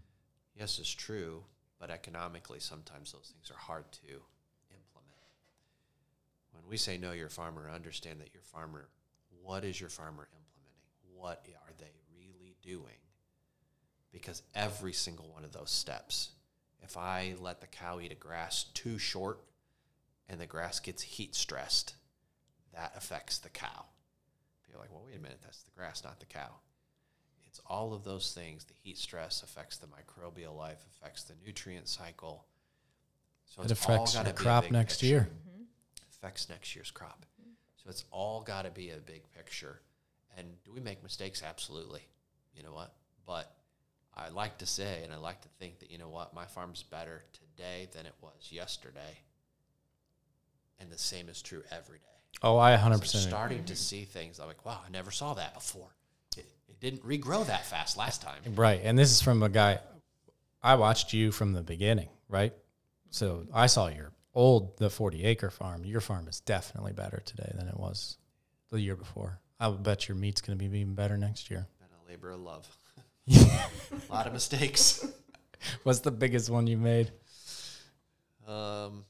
Yes, it's true, but economically, sometimes those things are hard to we say know your farmer, understand that your farmer, what is your farmer implementing? What are they really doing? Because every single one of those steps, if I let the cow eat a grass too short and the grass gets heat stressed, that affects the cow. You're like, well, wait a minute, that's the grass, not the cow. It's all of those things. The heat stress affects the microbial life, affects the nutrient cycle. So It it's all affects gotta your crop next picture. year. Mm-hmm. Affects next year's crop. So it's all got to be a big picture. And do we make mistakes? Absolutely. You know what? But I like to say, and I like to think that you know what, my farm's better today than it was yesterday. And the same is true every day. Oh, I 100% I'm agree. starting to see things. I'm like, wow, I never saw that before. It, it didn't regrow that fast last time. Right. And this is from a guy I watched you from the beginning, right? So I saw your old the 40 acre farm. Your farm is definitely better today than it was the year before. I would bet your meat's going to be even better next year. Been a labor of love. a lot of mistakes. What's the biggest one you made? Um,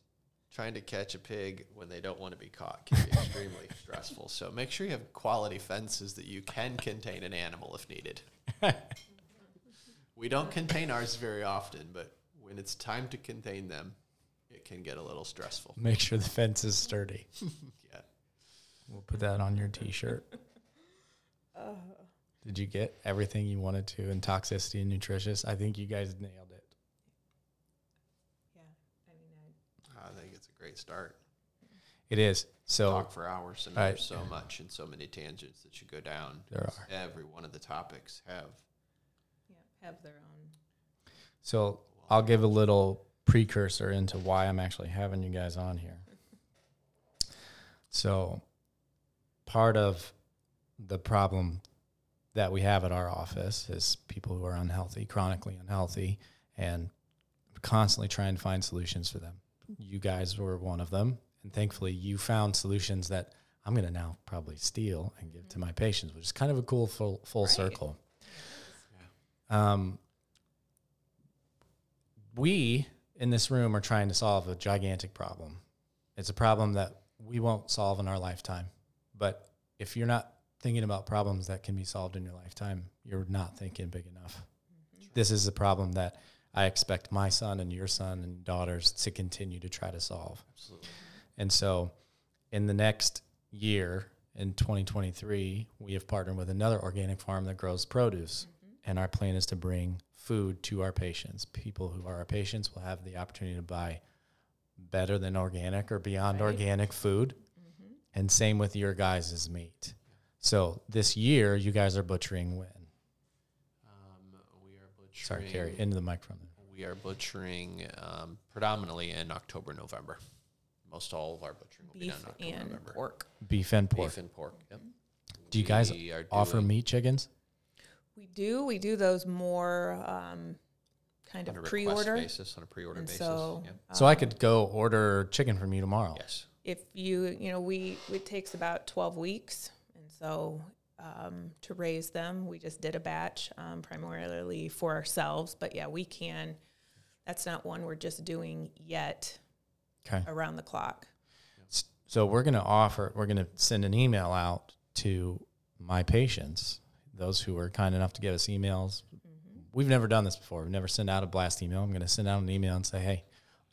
trying to catch a pig when they don't want to be caught can be extremely stressful. So make sure you have quality fences that you can contain an animal if needed. we don't contain ours very often, but when it's time to contain them, it can get a little stressful. Make sure the fence is sturdy. Yeah. We'll put that on your t-shirt. Uh. Did you get everything you wanted to in toxicity and nutritious? I think you guys nailed it. Yeah, I mean, I think it's a great start. It is. So Talk for hours, and Right. there's so much and so many tangents that you go down. there are. Every one of the topics have yeah, have their own. So I'll give a little precursor into why I'm actually having you guys on here. So part of the problem that we have at our office is people who are unhealthy, chronically unhealthy, and constantly trying to find solutions for them. You guys were one of them, and thankfully you found solutions that I'm going to now probably steal and give to my patients, which is kind of a cool full full Right. circle. Um, we in this room are trying to solve a gigantic problem. It's a problem that we won't solve in our lifetime. But if you're not thinking about problems that can be solved in your lifetime, you're not thinking big enough. Mm-hmm. This is a problem that I expect my son and your son and daughters to continue to try to solve. absolutely. And so in the next year, in 2023, we have partnered with another organic farm that grows produce. Mm-hmm. And our plan is to bring food to our patients. People who are our patients will have the opportunity to buy better than organic or beyond Right. organic food. And same with your guys' meat. So this year, you guys are butchering when? Um, we are butchering. Sorry, Carrie, into the microphone. We are butchering um, predominantly in October, November. Most all of our butchering will be Beef done in October, and November. pork. Beef and pork. Beef and pork. Yep. Do you guys offer doing meat chickens? We do. We do those more um, kind on of a pre-order. basis, on a pre-order And basis. so, Yep. So I could go order chicken from you tomorrow. Yes. if you you know we it takes about 12 weeks and so um, to raise them we just did a batch um, primarily for ourselves but yeah we can that's not one we're just doing yet Okay. around the clock So we're going to offer, we're going to send an email out to my patients, those who were kind enough to give us emails. We've never done this before. We've never sent out a blast email. I'm going to send out an email and say, hey,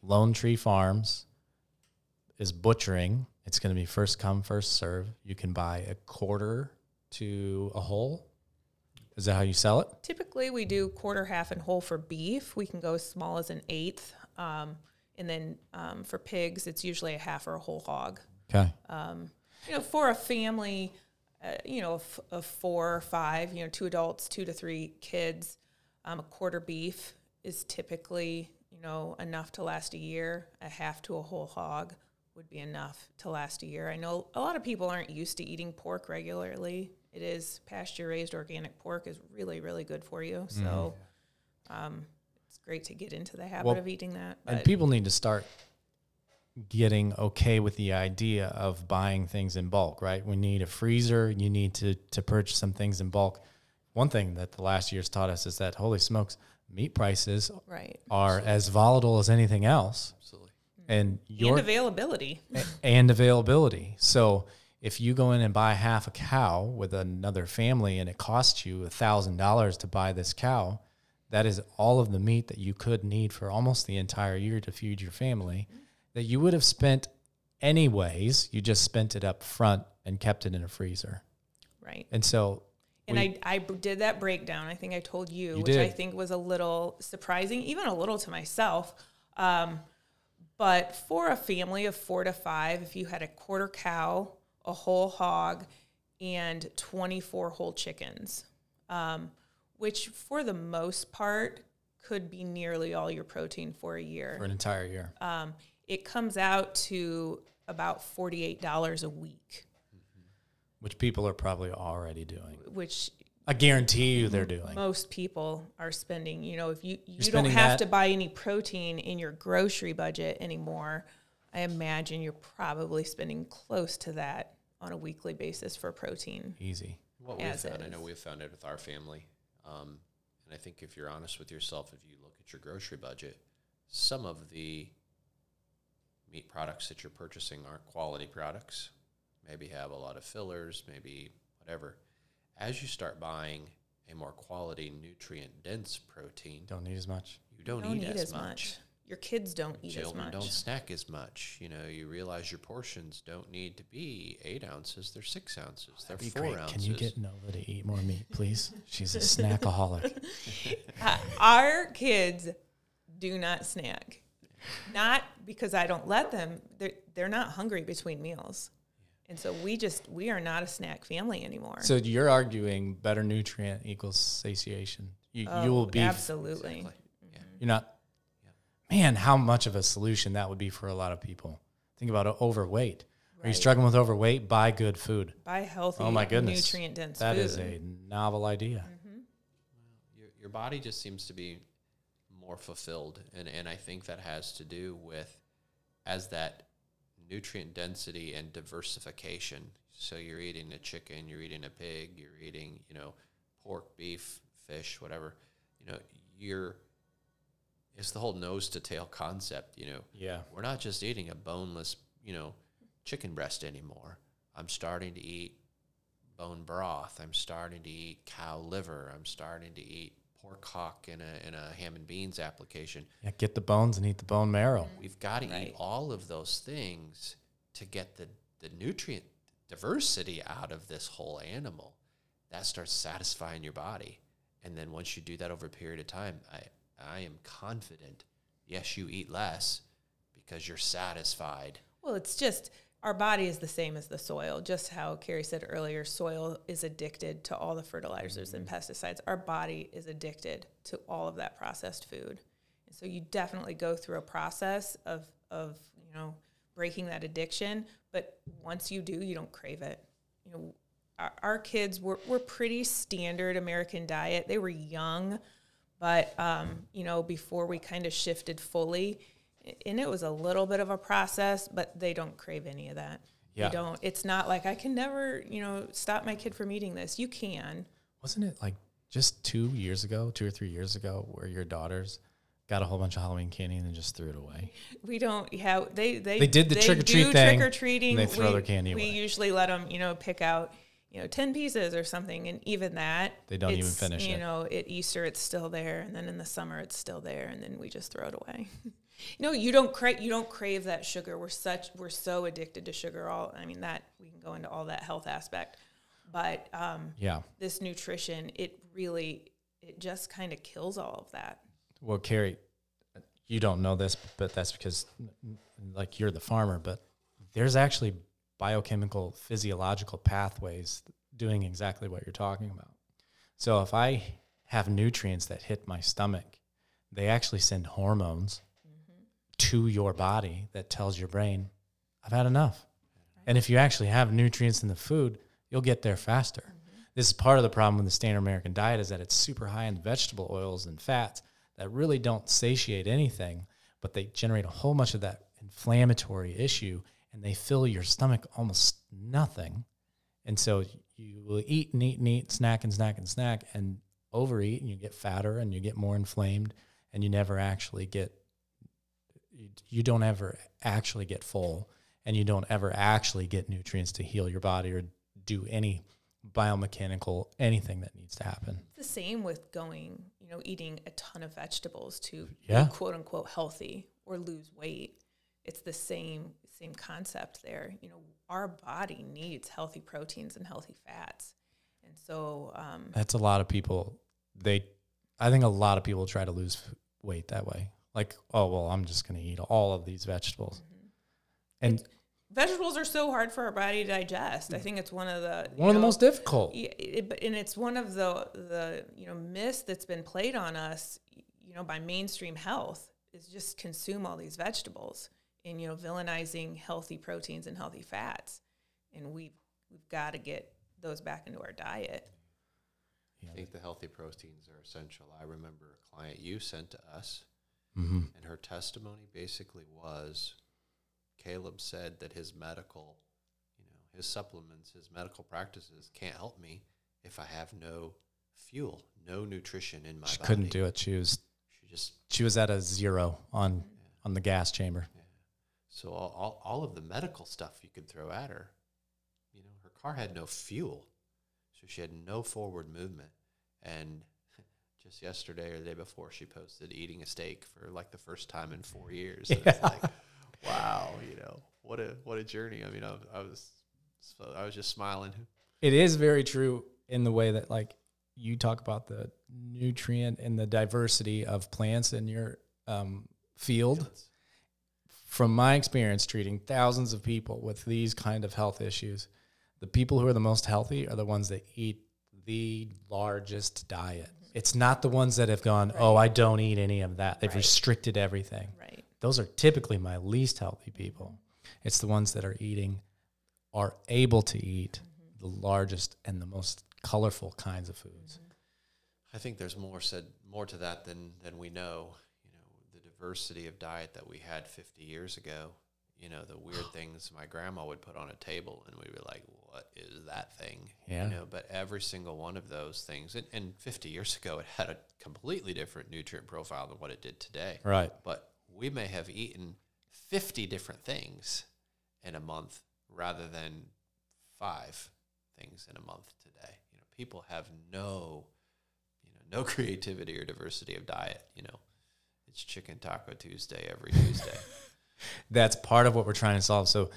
Lone Tree Farms is butchering. It's going to be first come, first serve. You can buy a quarter to a whole. Is that how you sell it? typically we do quarter half and whole for beef we can go as small as an eighth um, and then um, for pigs it's usually a half or a whole hog Okay. you know, for a family, uh, you know, of, of four or five, you know, two adults, two to three kids, um, a quarter beef is typically, you know, enough to last a year. A half to a whole hog would be enough to last a year. I know a lot of people aren't used to eating pork regularly. It is pasture raised organic pork is really, really good for you. So, um, it's great to get into the habit Well, of eating that. And people need to start getting okay with the idea of buying things in bulk, right? We need a freezer. You need to to purchase some things in bulk. One thing that the last year's taught us is that holy smokes, meat prices right. are as volatile as anything else, Absolutely. Mm-hmm. and your and availability. and availability. So if you go in and buy half a cow with another family and it costs you a thousand dollars to buy this cow, that is all of the meat that you could need for almost the entire year to feed your family mm-hmm. That you would have spent anyways. You just spent it up front and kept it in a freezer. Right. And so And we- I, I did that breakdown. I think I told you, You which I think was a little surprising, even a little to myself. Um, but for a family of four to five, if you had a quarter cow, a whole hog, and 24 whole chickens, um, which for the most part could be nearly all your protein for a year, for an entire year. um, it comes out to about $48 a week. which people are probably already doing. which I guarantee you they're doing. most people are spending you know if you you don't have that- to buy any protein in your grocery budget anymore i imagine you're probably spending close to that on a weekly basis for protein Easy. What we've as found, I know we've found it with our family, um, and I think if you're honest with yourself, if you look at your grocery budget, some of the meat products that you're purchasing aren't quality products. Maybe have a lot of fillers, maybe whatever. As you start buying a more quality, nutrient dense protein, Don't need as much. you don't, don't eat, eat as, much. your kids don't eat as much. Children don't snack as much. You know, you realize your portions don't need to be eight ounces; they're six ounces. They're four great. ounces. Can you get Nova to eat more meat, please? She's a snackaholic. Uh, our kids do not snack not because i don't let them they're, they're not hungry between meals and so we just we are not a snack family anymore So you're arguing better nutrient equals satiation. You you will Oh, be absolutely Exactly. Yeah. You're not. Man, how much of a solution that would be for a lot of people. Think about o- overweight. Are you struggling with overweight? Buy good food. buy healthy Oh my goodness, nutrient dense That food is a novel idea. Mm-hmm. your, your body just seems to be more fulfilled and, and i think that has to do with as that nutrient density and diversification so you're eating a chicken you're eating a pig you're eating you know pork beef fish whatever you know you're it's the whole nose to tail concept you know Yeah. we're not just eating a boneless, you know, chicken breast anymore. I'm starting to eat bone broth. I'm starting to eat cow liver. I'm starting to eat pork hock in a in a ham and beans application. Yeah. Get the bones and eat the bone marrow. Mm-hmm. We've got to Right. eat all of those things to get the the nutrient diversity out of this whole animal. That starts satisfying your body. And then once you do that over a period of time, I I am confident, yes, you eat less because you're satisfied. Well, it's just our body is the same as the soil. Just how Carrie said earlier, soil is addicted to all the fertilizers and pesticides. Our body is addicted to all of that processed food. And so you definitely go through a process of of, you know, breaking that addiction, but once you do, you don't crave it. You know, our, our kids were, were pretty standard American diet. They were young, but um, you know, before we kind of shifted fully, and it was a little bit of a process, but they don't crave any of that. Yeah. They don't. It's not like I can never, you know, stop my kid from eating this. You can. Wasn't it like just two years ago, two or three years ago, where your daughters got a whole bunch of Halloween candy and then just threw it away? We don't have they they They did the trick-or-treat thing, Trick or treating. they throw we, their candy We away. usually let them, you know, pick out you know ten pieces or something, and even that They don't even finish You it. know, at Easter it's still there, and then in the summer it's still there, and then we just throw it away. no, you don't crave you don't crave that sugar. We're such we're so addicted to sugar. All I mean that we can go into all that health aspect, but um, Yeah. this nutrition it really it just kind of kills all of that. Well, Carrie, you don't know this, but that's because, like, you're the farmer. But there's actually biochemical, physiological pathways doing exactly what you're talking about. So if I have nutrients that hit my stomach, they actually send hormones to your body that tells your brain, I've had enough. And if you actually have nutrients in the food, you'll get there faster. Mm-hmm. This is part of the problem with the standard American diet is that it's super high in vegetable oils and fats that really don't satiate anything, but they generate a whole bunch of that inflammatory issue and they fill your stomach almost nothing. And so you will eat and eat and eat, snack and snack and snack, and overeat, and you get fatter and you get more inflamed, and you never actually get, you, you don't ever actually get full, and you don't ever actually get nutrients to heal your body or do any biomechanical anything that needs to happen. It's the same with going, you know, eating a ton of vegetables to Yeah. be quote unquote healthy or lose weight. It's the same same concept there. You know, our body needs healthy proteins and healthy fats, and so um, That's a lot of people. They, I think a lot of people try to lose weight that way. Like, oh well, I'm just going to eat all of these vegetables, mm-hmm. and vegetables are so hard for our body to digest. I think it's one of the you one of the most difficult. Yeah, it, and it's one of the the you know myths that's been played on us, you know, by mainstream health is just consume all these vegetables and you know villainizing healthy proteins and healthy fats, and we we've got to get those back into our diet. I think the healthy proteins are essential. I remember a client you sent to us, Mm-hmm. and her testimony basically was Caleb said that his medical, you know, his supplements, his medical practices can't help me if I have no fuel, no nutrition in my She body. couldn't do it. She was She just she was at a zero on on the gas chamber. Yeah. So all, all, all of the medical stuff you could throw at her, you know, her car had no fuel. So she had no forward movement. And just yesterday or the day before, she posted eating a steak for like the first time in four years. And it's Yeah. like, wow, you know, what a, what a journey. I mean, I, I was, I was just smiling. It is very true in the way that like you talk about the nutrient and the diversity of plants in your um, field. From my experience treating thousands of people with these kind of health issues, the people who are the most healthy are the ones that eat the largest diet. It's not the ones that have gone, oh, I don't eat any of that. They've Right. restricted everything. Right. Those are typically my least healthy people. It's the ones that are eating, are able to eat mm-hmm. the largest and the most colorful kinds of foods. Mm-hmm. I think there's more said more to that than than we know. You know, the diversity of diet that we had 50 years ago. You know, the weird things my grandma would put on a table, and we'd be like, "What is that thing?" Yeah. You know, but every single one of those things, and, and 50 years ago, it had a completely different nutrient profile than what it did today. Right. But we may have eaten 50 different things in a month rather than five things in a month today. You know, people have no, you know, no creativity or diversity of diet. You know, it's chicken taco Tuesday every Tuesday. That's part of what we're trying to solve. So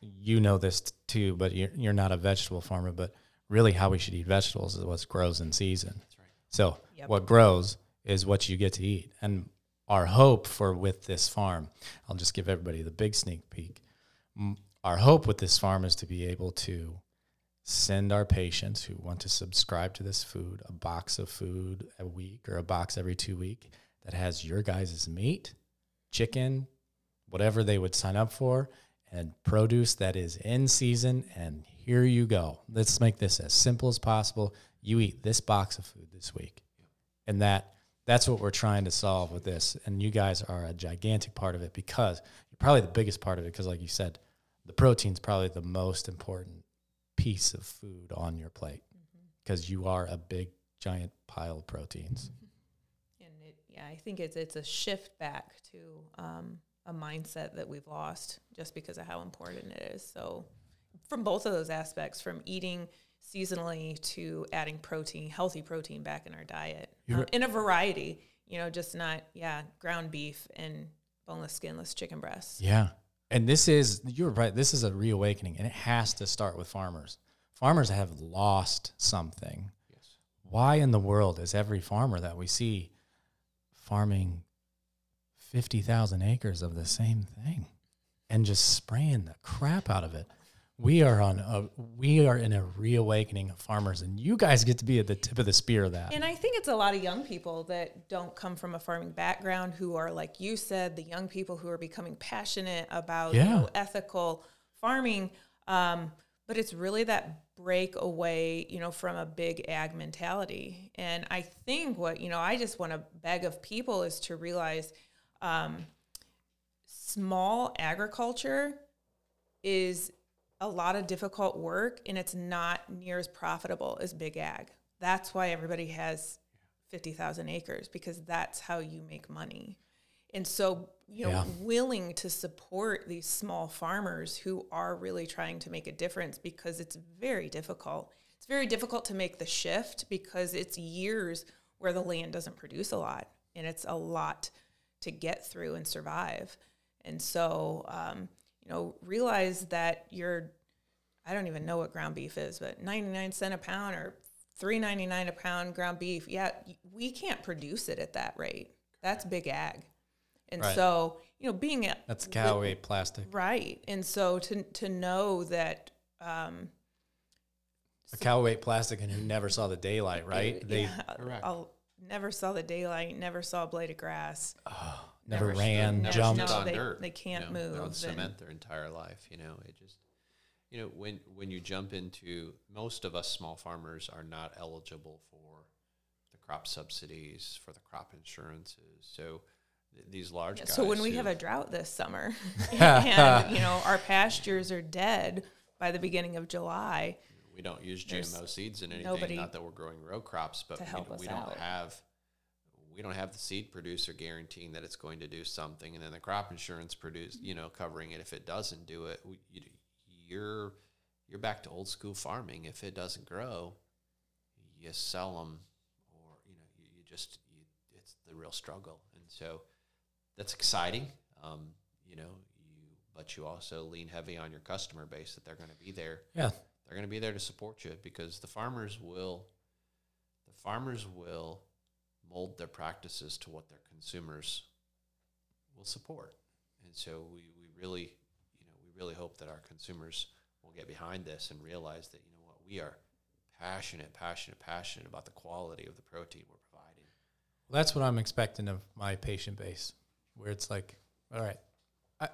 you know this too, but you're, you're not a vegetable farmer, but really how we should eat vegetables is what grows in season. That's right. So Yep. what grows is what you get to eat. And our hope for with this farm, I'll just give everybody the big sneak peek. Our hope with this farm is to be able to send our patients who want to subscribe to this food a box of food a week or a box every two week that has your guys' meat, chicken, whatever they would sign up for, and produce that is in season. And here you go. Let's make this as simple as possible. You eat this box of food this week. And that that's what we're trying to solve with this. And you guys are a gigantic part of it because you're probably the biggest part of it because like you said, the protein's probably the most important piece of food on your plate because you are a big giant pile of proteins. And it, yeah, I think it's it's a shift back to um, a mindset that we've lost just because of how important it is. So, from both of those aspects, from eating seasonally to adding protein, healthy protein back in our diet um, in a variety. You know, just not yeah, ground beef and boneless, skinless chicken breasts. Yeah. And this is, you're right, this is a reawakening and it has to start with farmers. Farmers have lost something. Yes. Why in the world is every farmer that we see farming 50,000 acres of the same thing and just spraying the crap out of it? We are on a we are in a reawakening of farmers and you guys get to be at the tip of the spear of that. And I think it's a lot of young people that don't come from a farming background who are, like you said, the young people who are becoming passionate about you know, ethical farming. Um, but it's really that break away, you know, from a big ag mentality. And I think what, you know, I just want to beg of people is to realize um, small agriculture is a lot of difficult work and it's not near as profitable as big ag. That's why everybody has 50,000 acres because that's how you make money. And so, you know, Yeah. willing to support these small farmers who are really trying to make a difference because it's very difficult. It's very difficult to make the shift because it's years where the land doesn't produce a lot and it's a lot to get through and survive. And so, um, you know, realize that you're, I don't even know what ground beef is, but 99 cent a pound or 3.99 a pound ground beef. Yeah, we can't produce it at that rate. That's big ag. And Right. so, you know, being a, That's cow weight plastic. right. And so to to know that um A cow weight plastic and who never saw the daylight, right? They yeah, Correct. I'll never saw the daylight, never saw a blade of grass. never, Never ran, stood- jumped. no, stood on they- dirt, they can't you know, move on cement their entire life. You know, it just you know, when when you jump into most of us small farmers are not eligible for the crop subsidies for the crop insurances. So th- these large guys. So when we have a drought this summer, and you know our pastures are dead by the beginning of July, we don't use there's GMO seeds in anything. Not that we're growing row crops, but we, don't- we don't out. have we don't have the seed producer guaranteeing that it's going to do something, and then the crop insurance produce you know covering it if it doesn't do it. We, you, you're you're back to old school farming. If it doesn't grow, you sell them, or you know you, you just you, it's the real struggle, and so that's exciting. Um, you know, you but you also lean heavy on your customer base that they're going to be there Yeah. They're going to be there to support you because the farmers will the farmers will mold their practices to what their consumers will support. And so we, we really you know we really hope that our consumers will get behind this and realize that you know what we are passionate passionate passionate about the quality of the protein we're providing. Well, that's what I'm expecting of my patient base, where it's like, all right, I,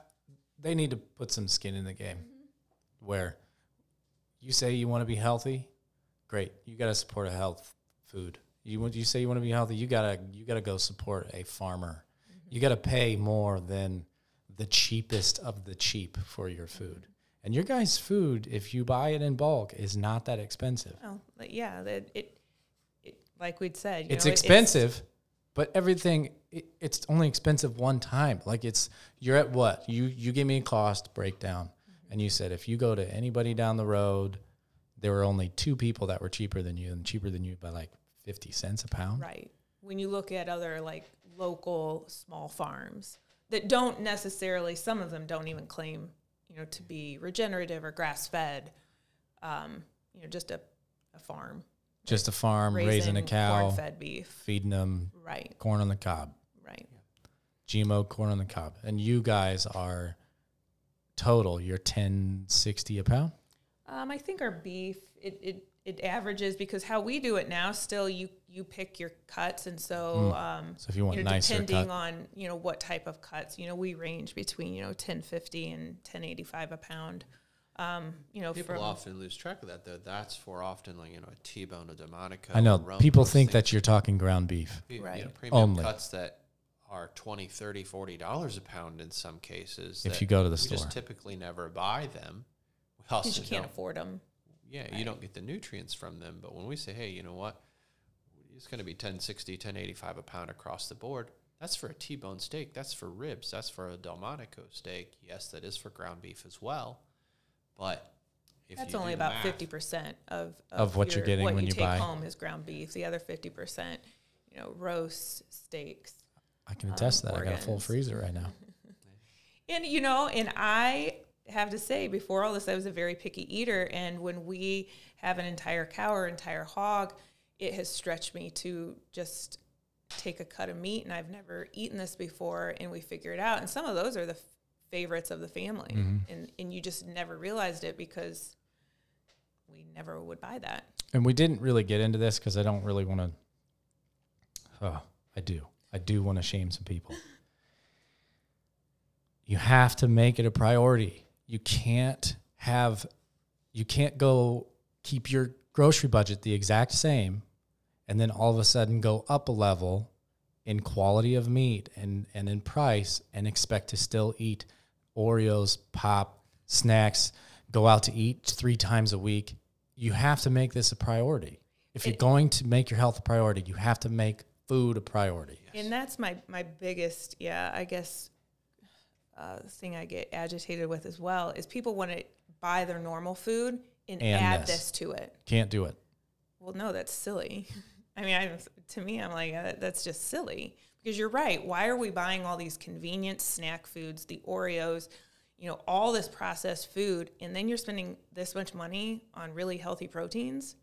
they need to put some skin in the game. Mm-hmm. Where you say you want to be healthy, great, you got to support a health food. You want you say you want to be healthy, you gotta you gotta go support a farmer. Mm-hmm. You got to pay more than the cheapest of the cheap for your mm-hmm. food. And your guys' food, if you buy it in bulk, is not that expensive. oh like, yeah, that it, it like we'd said, you it's know, it- expensive, but everything it, it's only expensive one time. Like it's you're at what you you gave me a cost breakdown, and you said if you go to anybody down the road, there were only two people that were cheaper than you and cheaper than you by like fifty cents a pound. Right. When you look at other like local small farms that don't necessarily, some of them don't even claim, you know, to be regenerative or grass fed, um, you know, just a, a farm Just a farm raising, a cow, fed beef. feeding them Right. corn on the cob, Right. GMO corn on the cob, and you guys are total. You're ten sixty a pound. Um, I think our beef it, it it averages because how we do it now still you you pick your cuts and so um, So if you want you know, nicer depending cut, on you know what type of cuts you know we range between you know 1050 and 1085 a pound um, you know people from often lose track of that though that's for often like you know a t-bone a delmonico I know people think things. that you're talking ground beef. You- you Right. know, premium Only. cuts that are 20 30 40 dollars a pound in some cases If you go to the we store. just typically never buy them we because you can't afford them yeah you don't get the nutrients from them but when we say hey you know what it's going to be 1060 1085 a pound across the board that's for a t-bone steak that's for ribs that's for a delmonico steak yes that is for ground beef as well but if that's you only about math- fifty percent of, Of what you're getting what when you you take buy. home is ground beef. The other fifty percent, you know, roast steaks. I can attest to that. I got a full freezer right now. And you know, and I have to say, before all this, I was a very picky eater, and when we have an entire cow or entire hog, it has stretched me to just take a cut of meat, and I've never eaten this before, and we figure it out. And some of those are the f- favorites of the family, mm-hmm. and and you just never realized it because we never would buy that. And we didn't really get into this because I don't really want to. Oh, I do. I do want to shame some people. You have to make it a priority. You can't have, you can't go keep your grocery budget the exact same and then all of a sudden go up a level in quality of meat and, and in price and expect to still eat Oreos, pop, snacks, go out to eat three times a week. You have to make this a priority. If you're going to make your health a priority, you have to make food a priority. And that's my my biggest, yeah, I guess, uh, thing I get agitated with as well is people want to buy their normal food and, And add this. this. to it. Can't do it. Well, no, that's silly. I mean, I, to me, I'm like, uh, that's just silly because you're right. Why are we buying all these convenient snack foods, the Oreos, you know, all this processed food, and then you're spending this much money on really healthy proteins?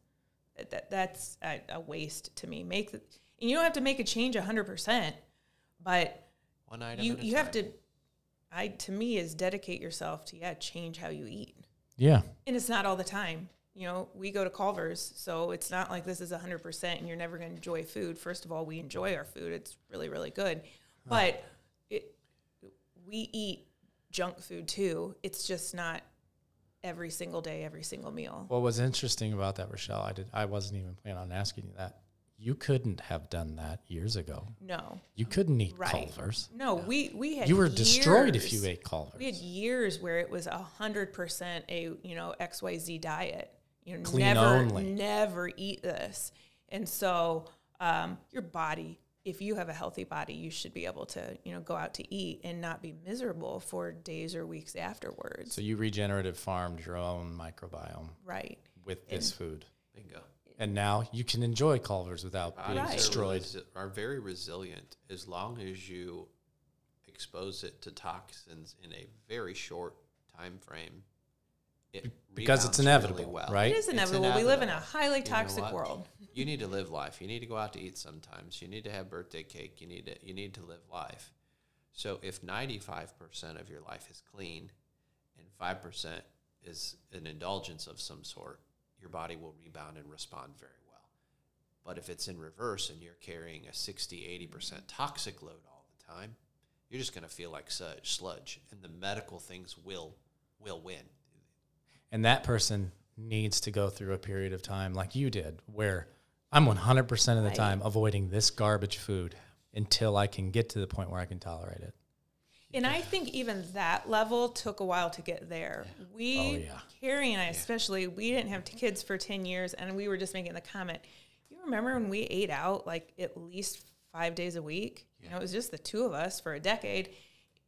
That, that that's a, a waste to me. Make the, and you don't have to make a change 100%, but one item you at a you have to i to me is dedicate yourself to yeah change how you eat. Yeah. and it's not all the time. You know we go to culver's so it's not like this is 100% and you're never going to enjoy food. First of all we enjoy our food. It's really really good. But it we eat junk food too. It's just not every single day, every single meal. What was interesting about that, Rochelle, I did I wasn't even planning on asking you that. You couldn't have done that years ago. No, You couldn't eat Right. Culver's. no, we we had You were destroyed if you ate Culvers. We had years where it was a hundred percent a you know X Y Z diet. You know, Clean never only. never eat this, and so um, your body. If you have a healthy body, you should be able to you know go out to eat and not be miserable for days or weeks afterwards. so you regenerative farmed your own microbiome right. with this food. Bingo. And now you can enjoy Culver's without being Bodies are destroyed. are very resilient as long as you expose it to toxins in a very short time frame. It Because it's rebounds inevitable, well. right? It is It's inevitable. We live in a inevitable. highly You know toxic world. You need to live life. You need to go out to eat sometimes. You need to have birthday cake. You need to you need to live life. So if 95% of your life is clean and 5% is an indulgence of some sort, your body will rebound and respond very well. But if it's in reverse and you're carrying a 60, 80% toxic load all the time, you're just going to feel like sludge, sludge and the medical things will will win. And that person needs to go through a period of time like you did, where I'm 100% of the Right. time avoiding this garbage food until I can get to the point where I can tolerate it. And I think even that level took a while to get there. Oh, we, Oh, yeah. Carrie and I especially, we didn't have kids for 10 years, and we were just making the comment. You remember when we ate out like at least five days a week? You know, it was just the two of us for a decade.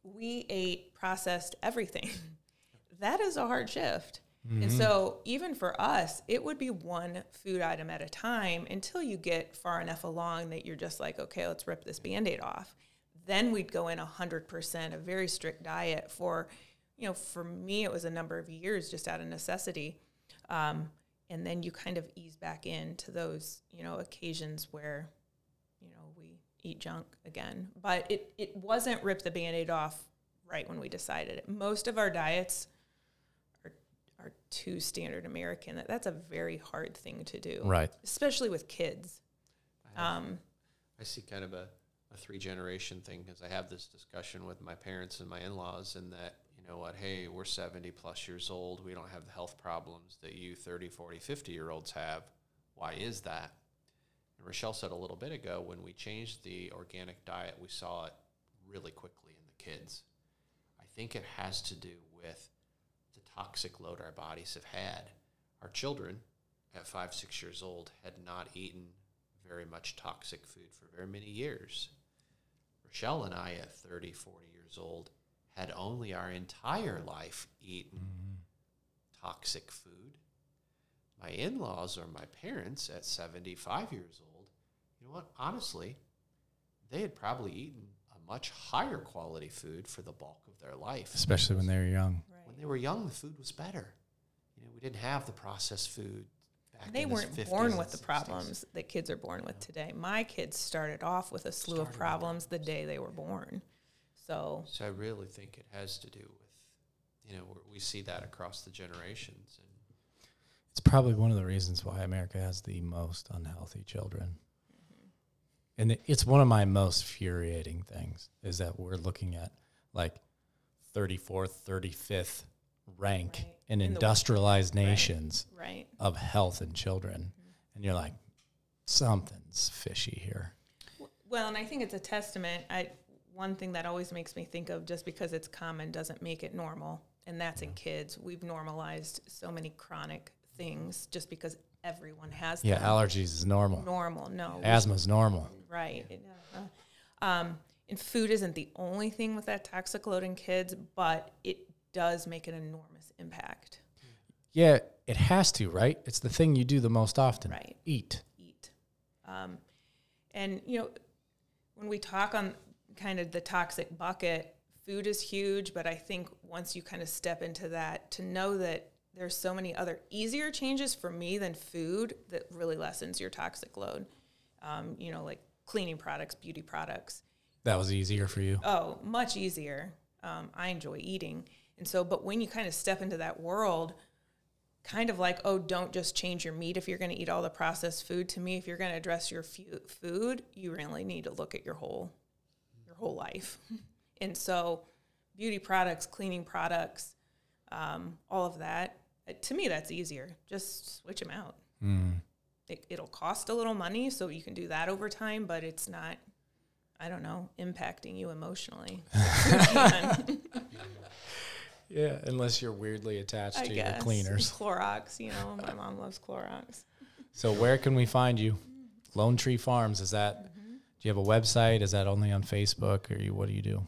We ate processed everything. that is a hard shift. And mm-hmm. so, even for us, it would be one food item at a time until you get far enough along that you're just like, okay, let's rip this band aid off. Then we'd go in 100%, a very strict diet for, you know, for me, it was a number of years just out of necessity. Um, and then you kind of ease back into those, you know, occasions where, you know, we eat junk again. But it, it wasn't rip the band aid off right when we decided it. Most of our diets are, are too standard American. That- That's a very hard thing to do, Right. especially with kids. Um, I see kind of a, a three generation thing because I have this discussion with my parents and my in laws, and that, you know what, hey, we're 70 plus years old. We don't have the health problems that you 30, 40, 50 year olds have. Why is that? And Rochelle said a little bit ago when we changed the organic diet, we saw it really quickly in the kids. I think it has to do with the toxic load our bodies have had. Our children at five, six years old had not eaten very much toxic food for very many years. Rochelle and I, at 30, 40 years old, had only our entire life eaten mm-hmm. toxic food. My in laws or my parents at 75 years old, you know what? Honestly, they had probably eaten a much higher quality food for the bulk of their life. Especially when they were young. When they were young, the food was better. You know, we didn't have the processed food. Back They weren't 50s born with the 60s. problems that kids are born with today. My kids started off with a slew of problems the day they were born. So, So I really think it has to do with, you know, we're- see that across the generations. And It's probably one of the reasons why America has the most unhealthy children. Mm-hmm. And it's one of my most infuriating things is that we're looking at like 34th, 35th rank Right. In, industrialized nations right. of health in children. And you're like, something's fishy here. Well, and I think it's a testament. I one thing that always makes me think of just because it's common doesn't make it normal, and that's in kids. We've normalized so many chronic things just because everyone has Yeah, them. allergies is normal. normal. No, Asthma's normal. Right. Uh, Um, and food isn't the only thing with that toxic load in kids, but it does make an enormous impact. Yeah, it has to, right? It's the thing you do the most often. Right. Eat. Eat. Um, and, you know, when we talk on kind of the toxic bucket, food is huge, but I think once you kind of step into that, to know that there's so many other easier changes for me than food that really lessens your toxic load. Um, you know, like cleaning products, beauty products. That was easier for you. Oh, much easier. Um, I enjoy eating. And so, but when you kind of step into that world, kind of like, oh, don't just change your meat if you're going to eat all the processed food. To me, if you're going to address your food, you really need to look at your whole, your whole life. and so, beauty products, cleaning products, um, all of that, uh, to me, that's easier. Just switch them out. Mm. It, it'll cost a little money, so you can do that over time, but it's not, I don't know, impacting you emotionally. Yeah, unless you're weirdly attached I to guess. your cleaners. Clorox, you know, my mom loves Clorox. So where can we find you? Lone Tree Farms. Is that? Mm-hmm. Do you have a website? Is that only on Facebook, or you? What do you do?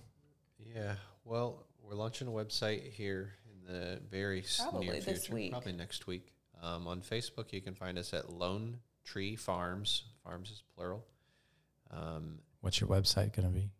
Yeah. Well, we're launching a website here in the very Probably near this future. week. Probably next week. Um, on Facebook, you can find us at Lone Tree Farms. Farms is plural. Um, What's your website going to be?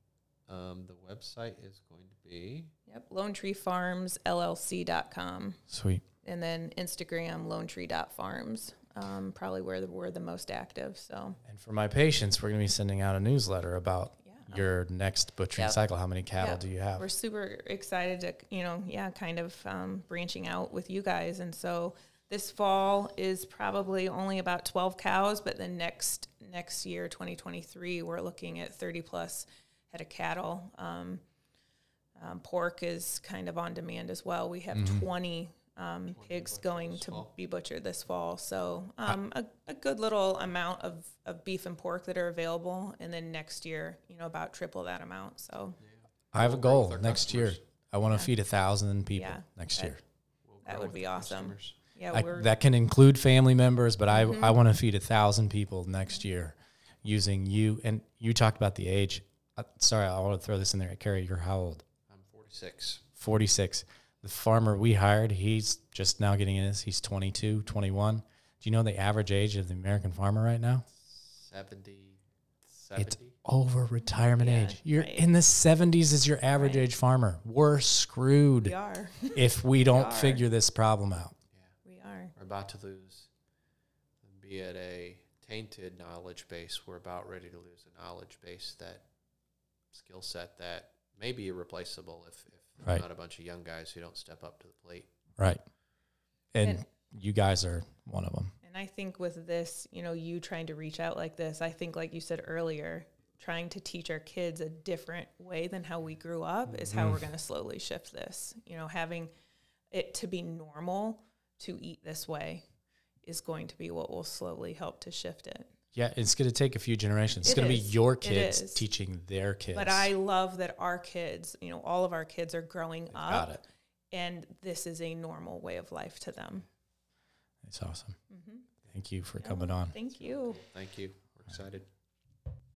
Um, the website is going to be Yep, Lone Tree Farms LLC.com. Sweet. And then Instagram, lone tree.farms. Um, probably where the, we're the most active. So, And for my patients, we're going to be sending out a newsletter about yeah. your next butchering Yep. cycle. How many cattle Yep. do you have? we're super excited to you know yeah kind of um, branching out with you guys and so this fall is probably only about 12 cows but the next next year 2023 we're looking at 30 plus head of cattle um, um, pork is kind of on demand as well we have 20 um, pigs going to fall. be butchered this fall so um, a, a good little amount of, of beef and pork that are available and then next year you know about triple that amount so I have a We'll grow with goal our next year. I want to Yeah. feed a thousand people Yeah. next That- year. we'll That would be awesome. customers. yeah I, that can include family members, but I Mhm. I want to feed a thousand people next year using you. And you talked about the age. Uh, sorry, I want to throw this in there. Carrie, you're how old? I'm 46. 46. The farmer we hired, he's just now getting in this. He's 22, 21. Do you know the average age of the American farmer right now? 70. It's over retirement Yeah, age. You're right. in the 70s is your average Right. age farmer. We're screwed we are if we don't are. figure this problem out. Yeah. we are We're about to lose, be at a tainted knowledge base. We're about ready to lose a knowledge base that skill set that may be irreplaceable if, if Right. not a bunch of young guys who don't step up to the plate. Right. And, And- you guys are one of them. and i think with this you know you trying to reach out like this i think like you said earlier trying to teach our kids a different way than how we grew up is how Mm-hmm. we're going to slowly shift this you know having it to be normal to eat this way is going to be what will slowly help to shift it Yeah, it's going to take a few generations. It's It going to be your kids teaching their kids. but i love that our kids you know all of our kids are growing They've up got it. and this is a normal way of life to them It's awesome. hmm Thank you for coming on. thank you Thank you. We're excited.